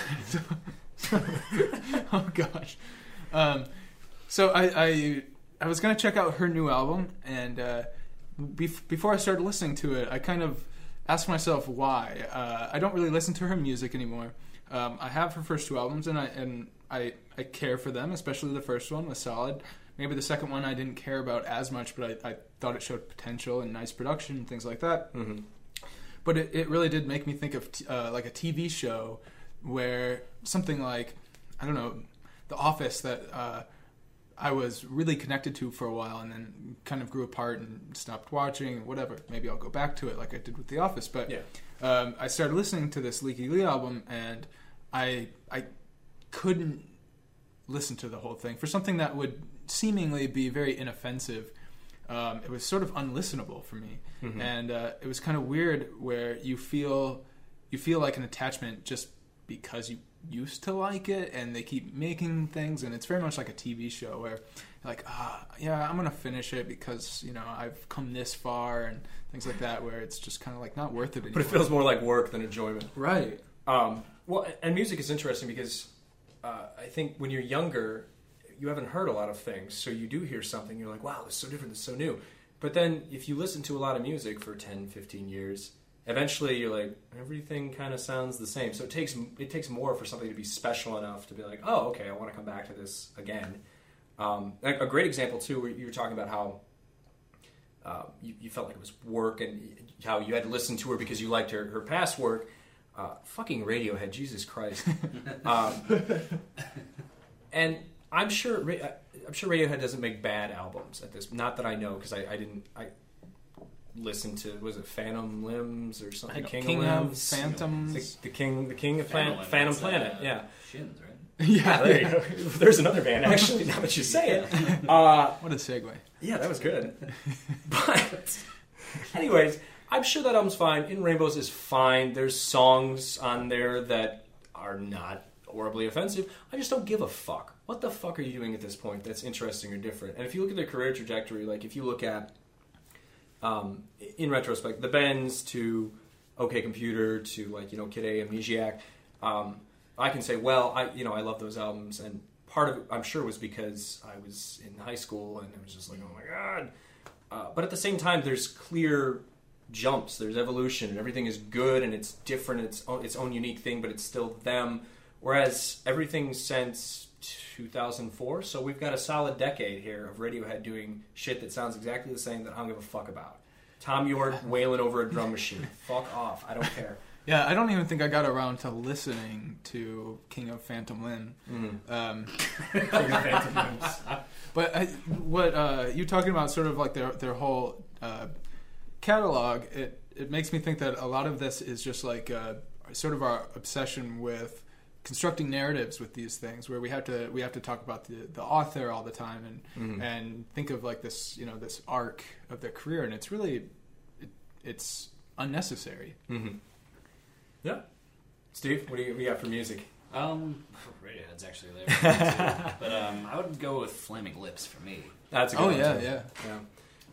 oh gosh. Um, so I, I I was gonna check out her new album, and uh, bef- before I started listening to it, I kind of asked myself why. Uh, I don't really listen to her music anymore. Um, I have her first two albums, and I and I I care for them, especially the first one was solid. Maybe the second one I didn't care about as much, but I, I thought it showed potential and nice production and things like that but it, it really did make me think of t- uh, like a TV show where something like I don't know, The Office that uh, I was really connected to for a while and then kind of grew apart and stopped watching. Whatever, maybe I'll go back to it like I did with The Office. But Yeah. um, I started listening to this Leaky Lee album and I I couldn't listen to the whole thing for something that would seemingly be very inoffensive. Um, it was sort of unlistenable for me, and uh, it was kind of weird where you feel you feel like an attachment just because you used to like it, and they keep making things, and it's very much like a TV show where you're like, ah, yeah, I'm gonna finish it because you know I've come this far and things like that, where it's just kind of like not worth it anymore. But it feels more like work than enjoyment. right. Um, well, and music is interesting because uh, I think when you're younger, you haven't heard a lot of things, so you do hear something, you're like, wow, this is so different, this is so new. But then if you listen to a lot of music for 10, 15 years, eventually you're like everything kind of sounds the same. So it takes it takes more for something to be special enough to be like, oh, okay, I want to come back to this again. Um, a, a great example too, where you were talking about how uh, you, you felt like it was work and how you had to listen to her because you liked her her past work. Uh, fucking Radiohead, Jesus Christ. um, and I'm sure uh, I'm sure Radiohead doesn't make bad albums at this. Not that I know because I, I didn't I listened to was it Phantom Limbs or something King, King of of Limbs Phantoms. the, the king the king of Phantom, Limits, Phantom uh, Planet yeah Shins, right? yeah there you go there's another band actually now that you say it uh, What a segue. yeah, that was good. but, anyways, I'm sure that album's fine. In Rainbows is fine. There's songs on there that are not horribly offensive. I just don't give a fuck. What the fuck are you doing at this point that's interesting or different? And if you look at their career trajectory, like if you look at, um, in retrospect, the Bends to OK Computer to like you know Kid A Amnesiac, um, I can say, well, I you know I love those albums, and part of it I'm sure was because I was in high school and it was just like, oh my god. Uh, but at the same time, there's clear jumps. There's evolution, and everything is good and it's different. It's own, its own unique thing, but it's still them. Whereas everything since 2004, so we've got a solid decade here of Radiohead doing shit that sounds exactly the same that I don't give a fuck about. Thom Yorke wailing over a drum machine. fuck off. I don't care. Yeah, I don't even think I got around to listening to King of Phantom Limb. Mm. Um, but I, what uh, you talking about, sort of like their their whole uh, catalog, it it makes me think that a lot of this is just like uh, sort of our obsession with constructing narratives with these things, where we have to we have to talk about the the author all the time and Mhm. and think of like this you know this arc of their career, and it's really it, it's unnecessary. Mm-hmm. Yeah. Steve, what do you, what you got for music? Um, Radiohead's actually there, too. but um, I would go with Flaming Lips for me. That's a good Oh one, yeah, too. yeah. Yeah.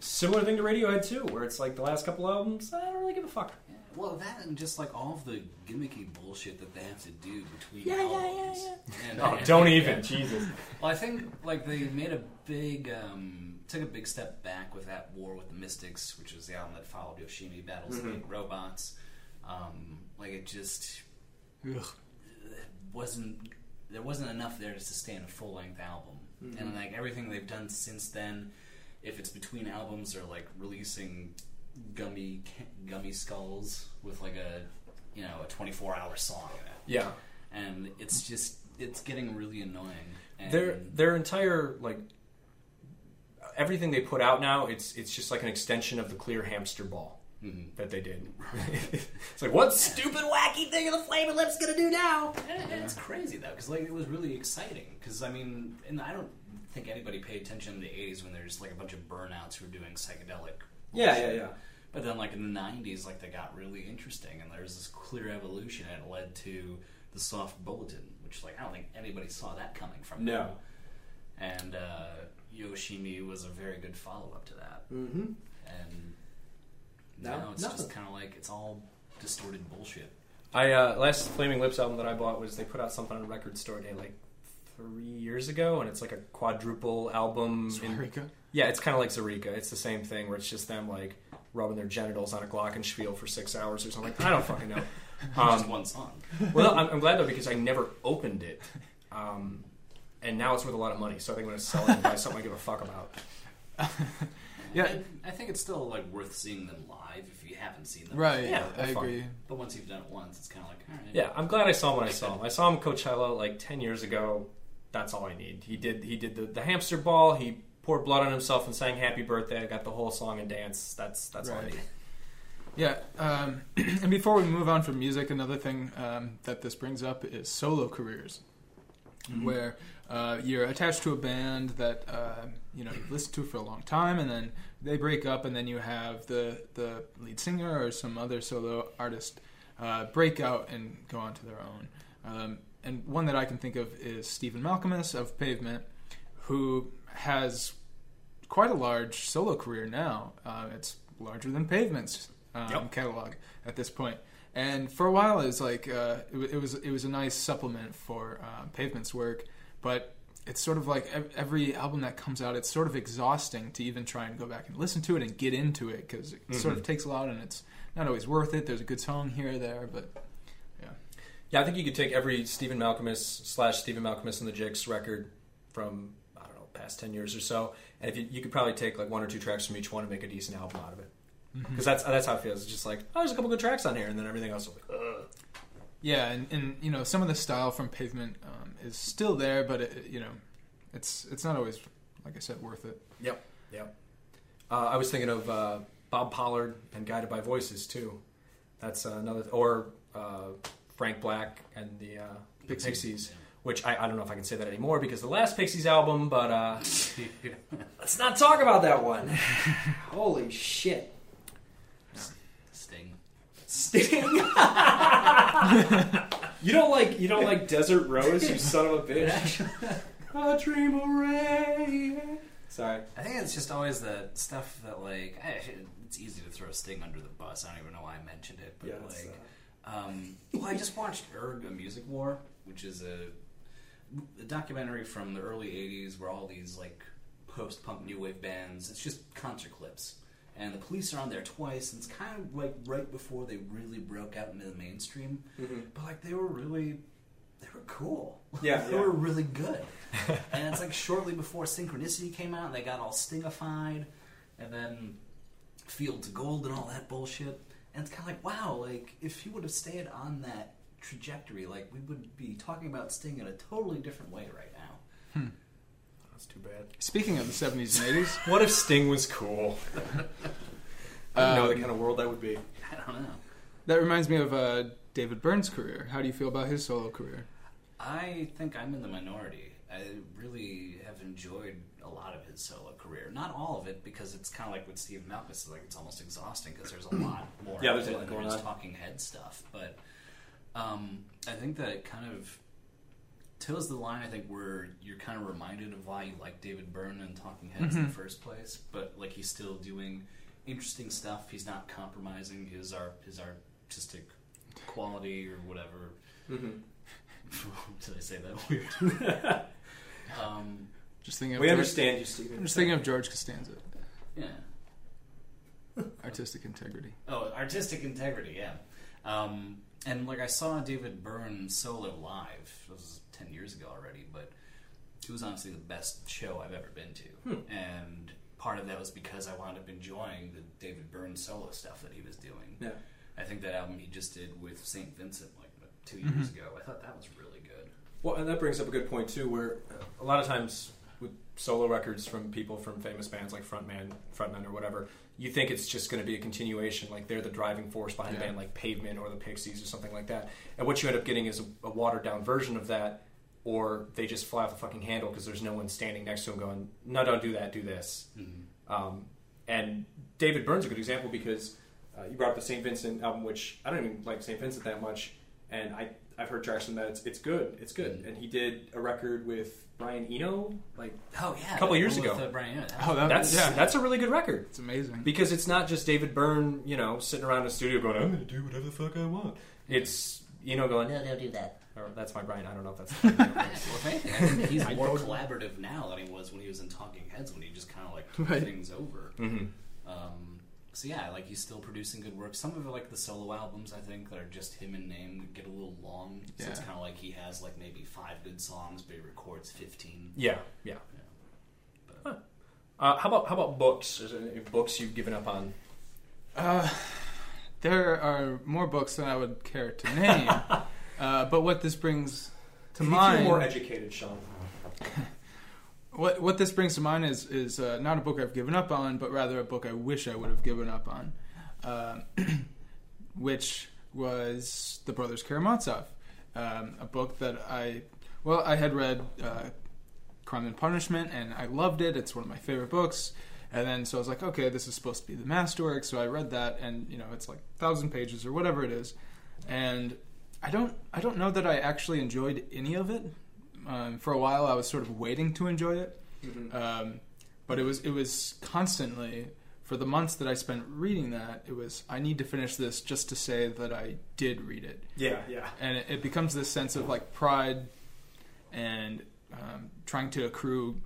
Similar thing to Radiohead too, where it's like the last couple albums, I don't really give a fuck. Yeah, Well, that and just like all of the gimmicky bullshit that they have to do between Yeah, yeah, albums. yeah, And, Oh, and- don't yeah. even, Jesus. Well, I think like they made a big, um, took a big step back with that War with the Mystics, which was the album that followed Yoshimi Battles the Mhm. Robots. Um, like it just Ugh. wasn't there wasn't enough there to sustain a full length album, Mhm. and like everything they've done since then, if it's between albums or like releasing gummy gummy skulls with like a you know a 24 hour song in it Yeah. and it's just it's getting really annoying and Their their entire like everything they put out now, it's it's just like an extension of the clear hamster ball Mhm. that they did. it's like what stupid wacky thing are the flaming lips gonna do now? And it's crazy though, because like it was really exciting. Because I mean, and I don't think anybody paid attention in the '80s when there's like a bunch of burnouts who were doing psychedelic. Yeah, bullshit. yeah, yeah. But then, like in the '90s, like they got really interesting, and there's this clear evolution, and it led to the soft bulletin, which like I don't think anybody saw that coming from. No. them. And uh, Yoshimi was a very good follow up to that, Mm-hmm. and No, now it's nothing. just kind of like it's all distorted bullshit. I uh, last Flaming Lips album that I bought was they put out something on Record Store Day like three years ago, and it's like a quadruple album. in- yeah, it's kind of like Zaireeka. It's the same thing where it's just them like rubbing their genitals on a glockenspiel for six hours or something. I don't fucking know. just Um, one song. well, I'm, I'm glad though because I never opened it, um, and now it's worth a lot of money. So I think I'm gonna sell it and buy something I give a fuck about. Yeah. I, I think it's still like worth seeing them live if you haven't seen them. Right. Yeah, I fun. agree. But once you've done it once, it's kind of like, all right. Yeah, I'm glad I saw him when I saw him. I saw him Coachella like ten years ago. That's all I need. He did he did the, the hamster ball. He poured blood on himself and sang "Happy Birthday." I got the whole song and dance. That's that's all I Right. need. Yeah, um, and before we move on from music, another thing um, that this brings up is solo careers, where uh, you're attached to a band that uh, you know you've listened to for a long time, and then they break up, and then you have the the lead singer or some other solo artist uh, break out and go on to their own. Um, and one that I can think of is Stephen Malkmus of Pavement, who has quite a large solo career now. Uh, it's larger than Pavement's um, Yep. catalog at this point. And for a while, it was like uh, it, it was it was a nice supplement for uh, Pavement's work. But it's sort of like ev- every album that comes out, it's sort of exhausting to even try and go back and listen to it and get into it because it sort of takes a lot and it's not always worth it. There's a good song here or there, but Yeah, I think you could take every Stephen Malkmus slash Stephen Malkmus and the Jicks record from I don't know past ten years or so, and if you, you could probably take like one or two tracks from each one and make a decent album out of it. Because that's that's how it feels. It's just like oh, there's a couple good tracks on here, and then everything else will be. Ugh. yeah, and, and you know some of the style from Pavement um, is still there, but it, you know it's it's not always like I said worth it. Yep, yep. Uh, I was thinking of uh, Bob Pollard and Guided by Voices too. That's uh, another, or uh, Frank Black and the uh, Pixies. Pixies, which I, I don't know if I can say that anymore because the last Pixies album. But uh, let's not talk about that one. Holy shit! Sting. Sting. you don't like you don't like Desert Rose, you son of a bitch. a dream of rain. Sorry. I think it's just always the stuff that like I, it's easy to throw Sting under the bus. I don't even know why I mentioned it, but Yeah, it's, like, um, well, I just watched Urgh: A Music War, which is a, a documentary from the early '80s where all these like post-punk new wave bands. It's just concert clips, and the Police are on there twice, and it's kind of like right before they really broke out into the mainstream. Mm-hmm. But like they were really, they were cool. Yeah, they yeah. were really good. and it's like shortly before Synchronicity came out, and they got all stingified, and then Fields of Gold and all that bullshit. And it's kind of like, wow, like if he would have stayed on that trajectory, like we would be talking about Sting in a totally different way right now. That's too bad. Speaking of the seventies and eighties, What if Sting was cool? I don't know the Um, kind of world that would be. I don't know. that reminds me of uh, David Byrne's career. How do you feel about his solo career? I think I'm in the minority. I really have enjoyed a lot of his solo career. Not all of it, because it's kind of like with Steve Malkmus, like it's almost exhausting because there's a lot more. Yeah, there's a lot there going on. talking head stuff. But um, I think that it kind of toes the line. I think where you're kind of reminded of why you like David Byrne and Talking Heads in the first place. But like he's still doing interesting stuff. He's not compromising his art, his artistic quality or whatever. Did I say that weird? um, Just thinking of We George, understand you, Stephen. I'm just thinking of George Costanza, yeah. artistic integrity. Oh, artistic integrity, yeah. Um, and like I saw David Byrne solo live. This was ten years ago already, but it was honestly the best show I've ever been to. Hmm. And part of that was because I wound up enjoying the David Byrne solo stuff that he was doing. Yeah. I think that album he just did with Saint Vincent like two mm-hmm. years ago. I thought that was really good. Well, and that brings up a good point too, where a lot of times with solo records from people from famous bands like frontman, frontmen or whatever, you think it's just going to be a continuation, like they're the driving force behind a band like Pavement or the Pixies or something like that. And what you end up getting is a, a watered down version of that, or they just fly off the fucking handle because there's no one standing next to them going, "No, don't do that, do this." Um, and David Byrne's a good example because uh, you brought up the St. Vincent album, which I don't even like St. Vincent that much, and I I've heard tracks from that. It's it's good. It's good. Mm. And he did a record with Brian Eno, like Oh yeah, A couple years one with, ago. uh, Brian Eno. Oh, that, that's yeah, that's a really good record it's amazing. because it's not just David Byrne, you know, sitting around in the studio going, "I'm going to do whatever the fuck I want." It's you know going, No, don't do that. or that's my Brian. I don't know if that's. Yeah, well, if anything, I think he's I more collaborative now than he was when he was in Talking Heads, when he just kind of like took Right. things over. hmm Um, so yeah, like he's still producing good work. Some of it, like the solo albums, I think that are just him in name, get a little long. So it's kind of like he has like maybe five good songs, but he records fifteen. Yeah, yeah. Yeah. Huh. Uh, how about how about books? Is there any books you've given up on? Uh, there are more books than I would care to name, uh, but what this brings to You mind, more educated, Sean. what what this brings to mind is is uh, not a book I've given up on, but rather a book I wish I would have given up on, um, which was The Brothers Karamazov, um, a book that I well I had read uh, Crime and Punishment and I loved it. It's one of my favorite books. And then so I was like, okay, this is supposed to be the masterwork. So I read that, and you know, it's like thousand pages or whatever it is, and I don't I don't know that I actually enjoyed any of it. Um, for a while, I was sort of waiting to enjoy it, um, but it was it was constantly for the months that I spent reading that. It was I need to finish this just to say that I did read it, Yeah, yeah. and it, it becomes this sense of like pride and um, trying to accrue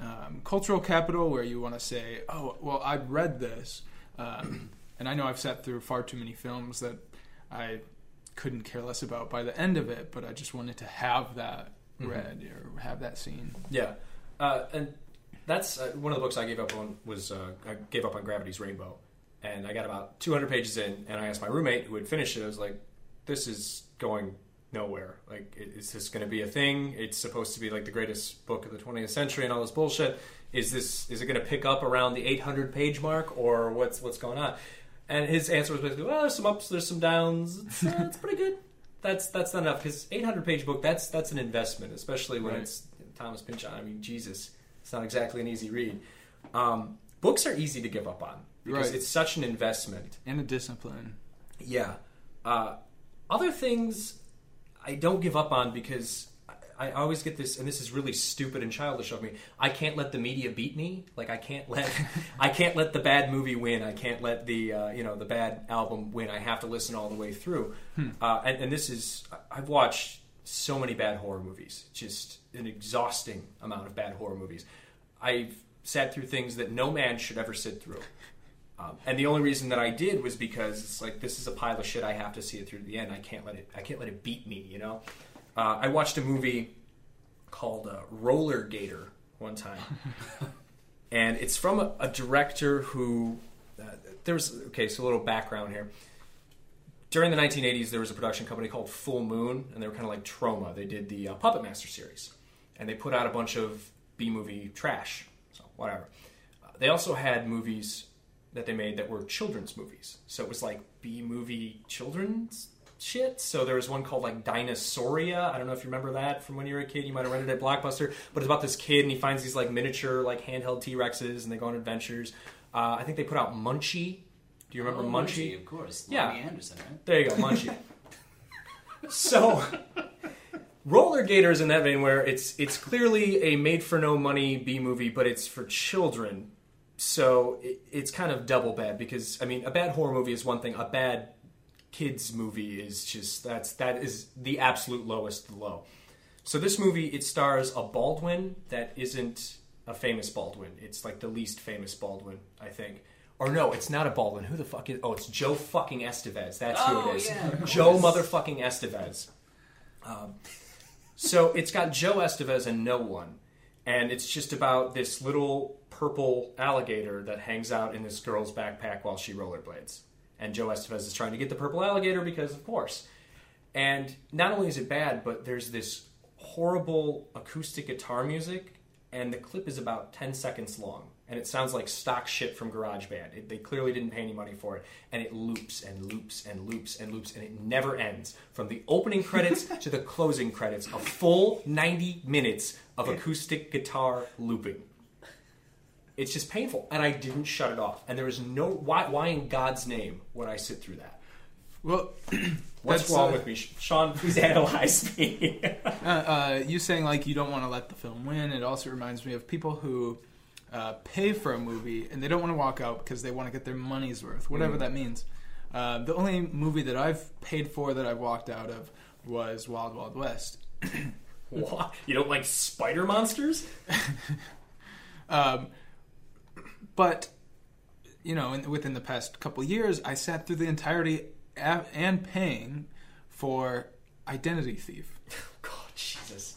um, cultural capital, where you want to say, "Oh, well, I've read this," um, and I know I've sat through far too many films that I couldn't care less about by the end of it, but I just wanted to have that read or have that scene. Yeah, uh, and that's uh, one of the books I gave up on was uh, I gave up on Gravity's Rainbow, and I got about 200 pages in, and I asked my roommate who had finished it. I was like, "This is going nowhere. Like, is this going to be a thing? It's supposed to be like the greatest book of the 20th century and all this bullshit. Is this is it going to pick up around the 800 page mark, or what's what's going on?" And his answer was basically, "Well, there's some ups, there's some downs. It's, uh, it's pretty good." That's that's not enough because 800 page book that's that's an investment, especially when Right. it's Thomas Pynchon. I mean, Jesus, it's not exactly an easy read. Um, books are easy to give up on because Right. it's such an investment. And a discipline. Yeah. Uh, other things I don't give up on because I, always get this, and this is really stupid and childish of me. I can't let the media beat me. Like I can't let I can't let the bad movie win. I can't let the uh, you know the bad album win. I have to listen all the way through. Uh, and, and this is I've watched so many bad horror movies. Just an exhausting amount of bad horror movies. I've sat through things that no man should ever sit through. Um, and the only reason that I did was because it's like this is a pile of shit. I have to see it through to the end. I can't let it. I can't let it beat me. You know. Uh, I watched a movie called uh, Rollergator one time, and it's from a, a director who uh, there's okay. So a little background here. During the 1980s, there was a production company called Full Moon, and they were kind of like Troma. They did the uh, Puppet Master series, and they put out a bunch of B movie trash. So whatever. Uh, they also had movies that they made that were children's movies. So it was like B movie children's shit. So there was one called like Dinosauria. I don't know if you remember that from when you were a kid. You might have rented it at Blockbuster. But it's about this kid and he finds these like miniature like handheld T Rexes and they go on adventures. Uh, I think they put out Munchie. Do you remember Oh, Munchie? of course. Yeah. Loni Anderson, right? There you go, Munchie. so, Rollergator is in that vein where it's it's clearly a made for no money B movie, but it's for children. So it, it's kind of double bad because I mean, a bad horror movie is one thing. A bad kids movie is just that's that is the absolute lowest low. So this movie it stars a Baldwin that isn't a famous Baldwin. It's like the least famous Baldwin, I think. Or no, it's not a Baldwin. Who the fuck is? Oh, it's Joe fucking Estevez. That's who Oh, it is. yeah, Joe motherfucking Estevez. Um, so it's got Joe Estevez and no one, and it's just about this little purple alligator that hangs out in this girl's backpack while she rollerblades. And Joe Estevez is trying to get the purple alligator because, of course. And not only is it bad, but there's this horrible acoustic guitar music, and the clip is about 10 seconds long. And it sounds like stock shit from GarageBand. It, they clearly didn't pay any money for it. And it loops and loops and loops and loops, and it never ends. From the opening credits to the closing credits, a full 90 minutes of acoustic guitar looping. It's just painful. And I didn't shut it off. And there was no. Why, why in God's name would I sit through that? Well, What's wrong uh, with me? Sean, please analyze me. uh, uh, you saying like you don't want to let the film win. It also reminds me of people who uh, pay for a movie and they don't want to walk out because they want to get their money's worth, whatever that means. Uh, the only movie that I've paid for that I walked out of was Wild Wild West. what? You don't like spider monsters? Um, but you know, in, within the past couple years, I sat through the entirety a- and paying for Identity Thief. Oh, God, Jesus.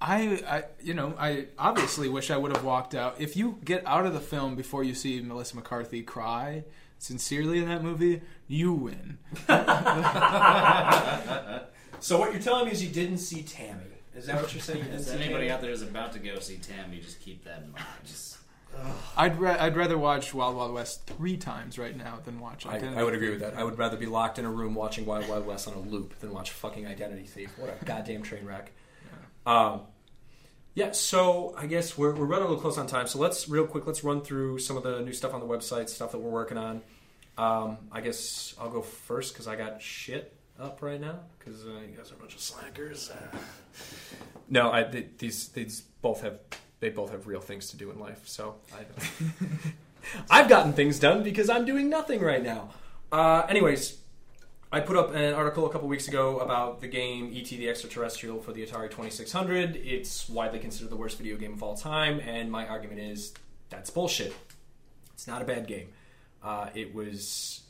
I, I, you know, I obviously wish I would have walked out. If you get out of the film before you see Melissa McCarthy cry sincerely in that movie, you win. So what you're telling me is you didn't see Tammy. Is that what you're saying? You didn't If see anybody Tammy? out there is about to go see Tammy, just keep that in mind. Just I'd ra- I'd rather watch Wild Wild West three times right now than watch I, Identity I would agree with that. I would rather be locked in a room watching Wild Wild West on a loop than watch fucking Identity Thief. What a goddamn train wreck. Um, yeah, so I guess we're, we're running a little close on time. So let's real quick. Let's run through some of the new stuff on the website, stuff that we're working on. Um, I guess I'll go first because I got shit up right now because uh, you guys are a bunch of slackers. No, I th- these these both have they both have real things to do in life. So I, I've gotten things done because I'm doing nothing right now. Uh, anyways, I put up an article a couple weeks ago about the game E.T. the Extraterrestrial for the Atari 2600. It's widely considered the worst video game of all time, and my argument is that's bullshit. It's not a bad game. Uh, it was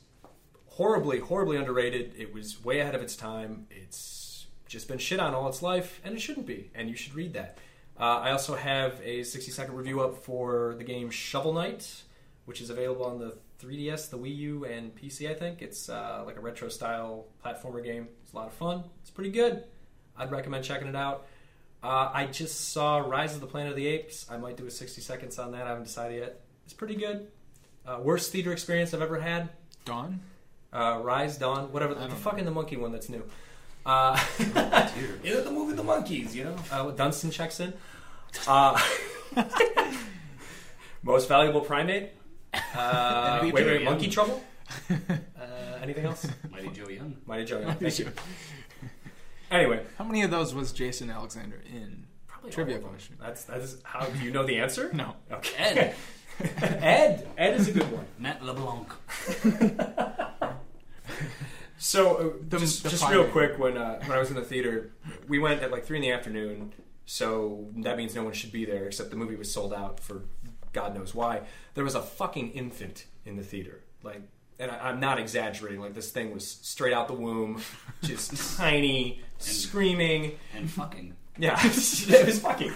horribly, horribly underrated. It was way ahead of its time. It's just been shit on all its life, and it shouldn't be. And you should read that. Uh, I also have a 60 second review up for the game Shovel Knight, which is available on the 3DS, the Wii U, and PC. I think it's uh, like a retro style platformer game. It's a lot of fun. It's pretty good. I'd recommend checking it out. Uh, I just saw Rise of the Planet of the Apes. I might do a 60 seconds on that. I haven't decided yet. It's pretty good. Uh, worst theater experience I've ever had. Dawn. Uh, Rise, Dawn, whatever. The don't fucking the monkey one that's new. Uh, you know, the movie The Monkeys, you know? Uh, Dunstan checks in. Uh, most valuable primate. Uh, MVP. wait, wait, monkey trouble? Uh, anything else? Mighty Joe Young. Mighty Joe. yeah, Thank you. Anyway, How many of those was Jason Alexander in? probably Trivia all of them. question. That's that's how do you know the answer? No. Okay. Ed. Ed. Ed is a good one. Matt LeBlanc. So uh, The- just, the just real quick, when uh, when I was in the theater, we went at like three in the afternoon. So that means no one should be there, except the movie was sold out for God knows why. There was a fucking infant in the theater, like, and I, I'm not exaggerating. Like this thing was straight out the womb, just tiny, screaming. And fucking. Yeah, it was fucking.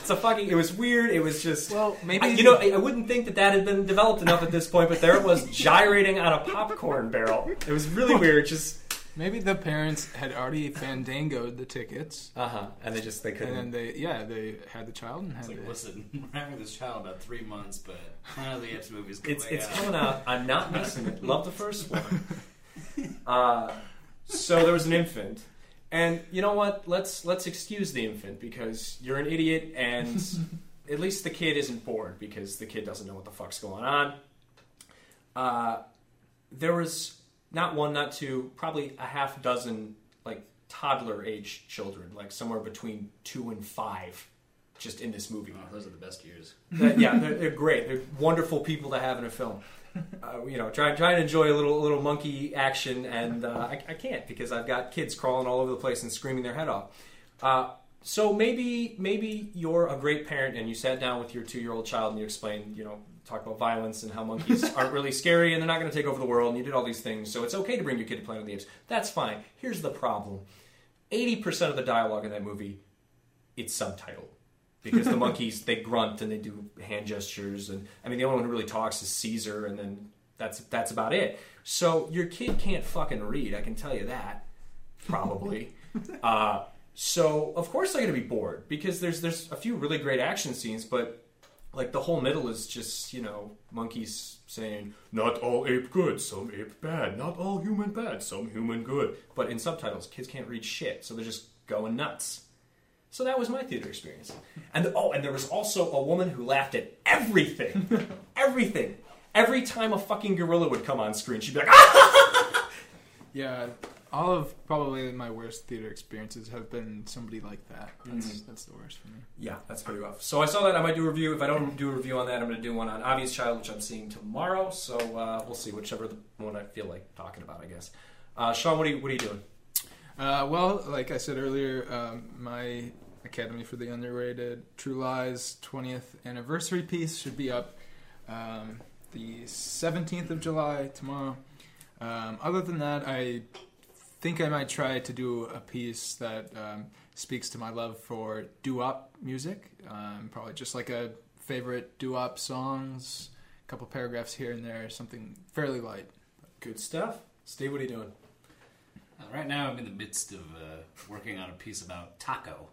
It's a fucking. It was weird. It was just. Well, maybe I, you know, I, I wouldn't think that that had been developed enough at this point, but there it was gyrating on a popcorn barrel. It was really weird. Just Maybe the parents had already fandangoed the tickets, uh huh, and they just they couldn't. And then they yeah they had the child and had It's like, the, listen, we're having this child about three months, but Planet of the Apes movie's coming it's it's out. coming out. I'm not missing it. Love the first one. Uh, so there was an infant, and you know what? Let's let's excuse the infant because you're an idiot, and at least the kid isn't bored because the kid doesn't know what the fuck's going on. Uh, there was not one, not two, probably a half dozen like toddler age children, like somewhere between two and five, just in this movie. Oh, those are the best years. That- yeah, they're, they're great. They're wonderful people to have in a film. Uh, you know, try try and enjoy a little little monkey action, and uh, I, I can't because I've got kids crawling all over the place and screaming their head off. Uh, so maybe maybe you're a great parent and you sat down with your two year old child and you explained, you know, talk about violence and how monkeys aren't really scary and they're not going to take over the world, and you did all these things. So it's okay to bring your kid to Planet of the Apes. That's fine. Here's the problem: eighty percent of the dialogue in that movie, it's subtitled because the monkeys they grunt and they do hand gestures and I mean the only one who really talks is Caesar and then that's that's about it. So your kid can't fucking read, I can tell you that. Probably. uh, so of course they're gonna be bored because there's there's a few really great action scenes, but like the whole middle is just, you know, monkeys saying, Not all ape good, some ape bad, not all human bad, some human good. But in subtitles, kids can't read shit, so they're just going nuts. So that was my theater experience. And oh, and there was also a woman who laughed at everything. everything. Every time a fucking gorilla would come on screen, she'd be like, ah! yeah. All of probably my worst theater experiences have been somebody like that. That's Mm-hmm. that's the worst for me. Yeah, that's pretty rough. So I saw that. I might do a review. If I don't do a review on that, I'm going to do one on Obvious Child, which I'm seeing tomorrow. So uh, we'll see whichever the one I feel like talking about, I guess. Uh, Sean, what are you, what are you doing? Uh, well, like I said earlier, um, my Academy for the Underrated True Lies 20th anniversary piece should be up um, the 17th of July tomorrow. Um, other than that, I think I might try to do a piece that um, speaks to my love for doo-wop music. Um, probably just like a favorite doo-wop songs, a couple paragraphs here and there, something fairly light. Good stuff. Steve, what are you doing? Uh, right now, I'm in the midst of uh, working on a piece about Taco,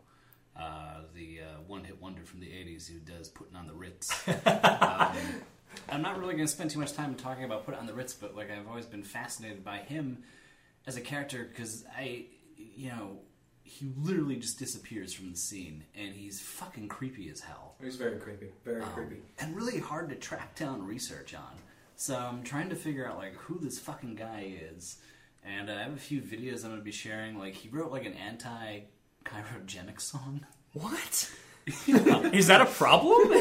uh, the uh, one-hit wonder from the '80s who does "Putting on the Ritz." um, I'm not really going to spend too much time talking about "Put on the Ritz," but like I've always been fascinated by him as a character because I, you know, he literally just disappears from the scene, and he's fucking creepy as hell. He's very creepy. Very Um, and really hard to track down research on. So I'm trying to figure out like who this fucking guy is, and uh, I have a few videos I'm gonna be sharing. Like he wrote like an anti-cryogenic song. What? Is that a problem?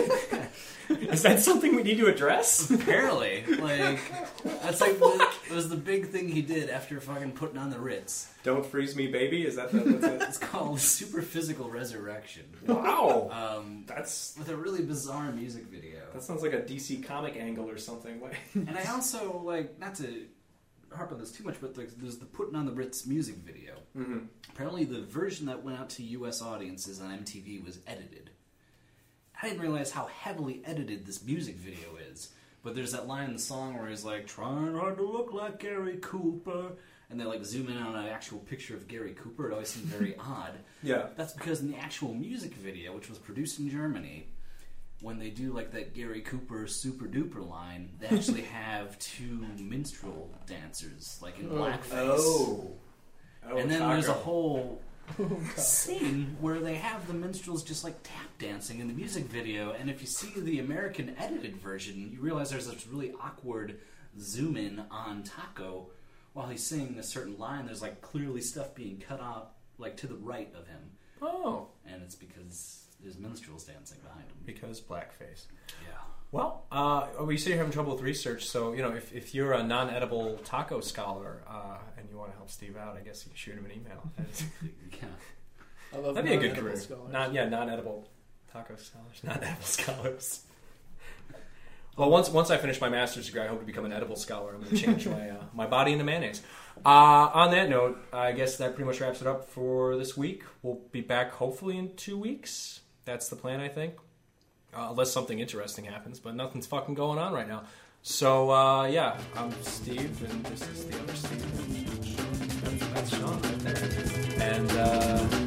Is that something we need to address? Apparently, like that's like the, it was the big thing he did after fucking putting on the Ritz. Don't freeze me, baby. Is that the, that's It's called Super Physical Resurrection. Wow. Um, That's with a really bizarre music video. that sounds like a DC comic angle or something. Wait. And I also like not to harp on this too much, but like, there's the putting on the Ritz music video. Mhm. Apparently, the version that went out to U.S. audiences on MTV was edited. I didn't realize how heavily edited this music video is. But there's that line in the song where he's like, "Trying hard to look like Gary Cooper," and they like zoom in on an actual picture of Gary Cooper. It always seemed very odd. Yeah. That's because in the actual music video, which was produced in Germany, when they do like that Gary Cooper super duper line, they actually have two minstrel dancers, like in oh. blackface. Oh. Oh, and then there's a Taco. whole oh, scene where they have the minstrels just like tap dancing in the music video. And if you see the American edited version, you realize there's this really awkward zoom in on Taco while he's singing a certain line. There's like clearly stuff being cut off like to the right of him Oh, and it's because there's minstrels dancing behind him. because blackface. Yeah. Well, uh, we say you're having trouble with research, so you know if, if you're a non-edible taco scholar uh, and you want to help Steve out, I guess you can shoot him an email. Yeah. I love That'd be a good career. scholars. Non, yeah, non-edible taco scholars, non-edible scholars. Well, once once I finish my master's degree, I hope to become an edible scholar. I'm going to change my uh, my body into mayonnaise. Uh, on that note, I guess that pretty much wraps it up for this week. We'll be back hopefully in two weeks that's the plan, I think. Uh, unless something interesting happens, but nothing's fucking going on right now. So uh, yeah, I'm Steve, and this is the other Steve. That's, that's Sean right there. And. Uh,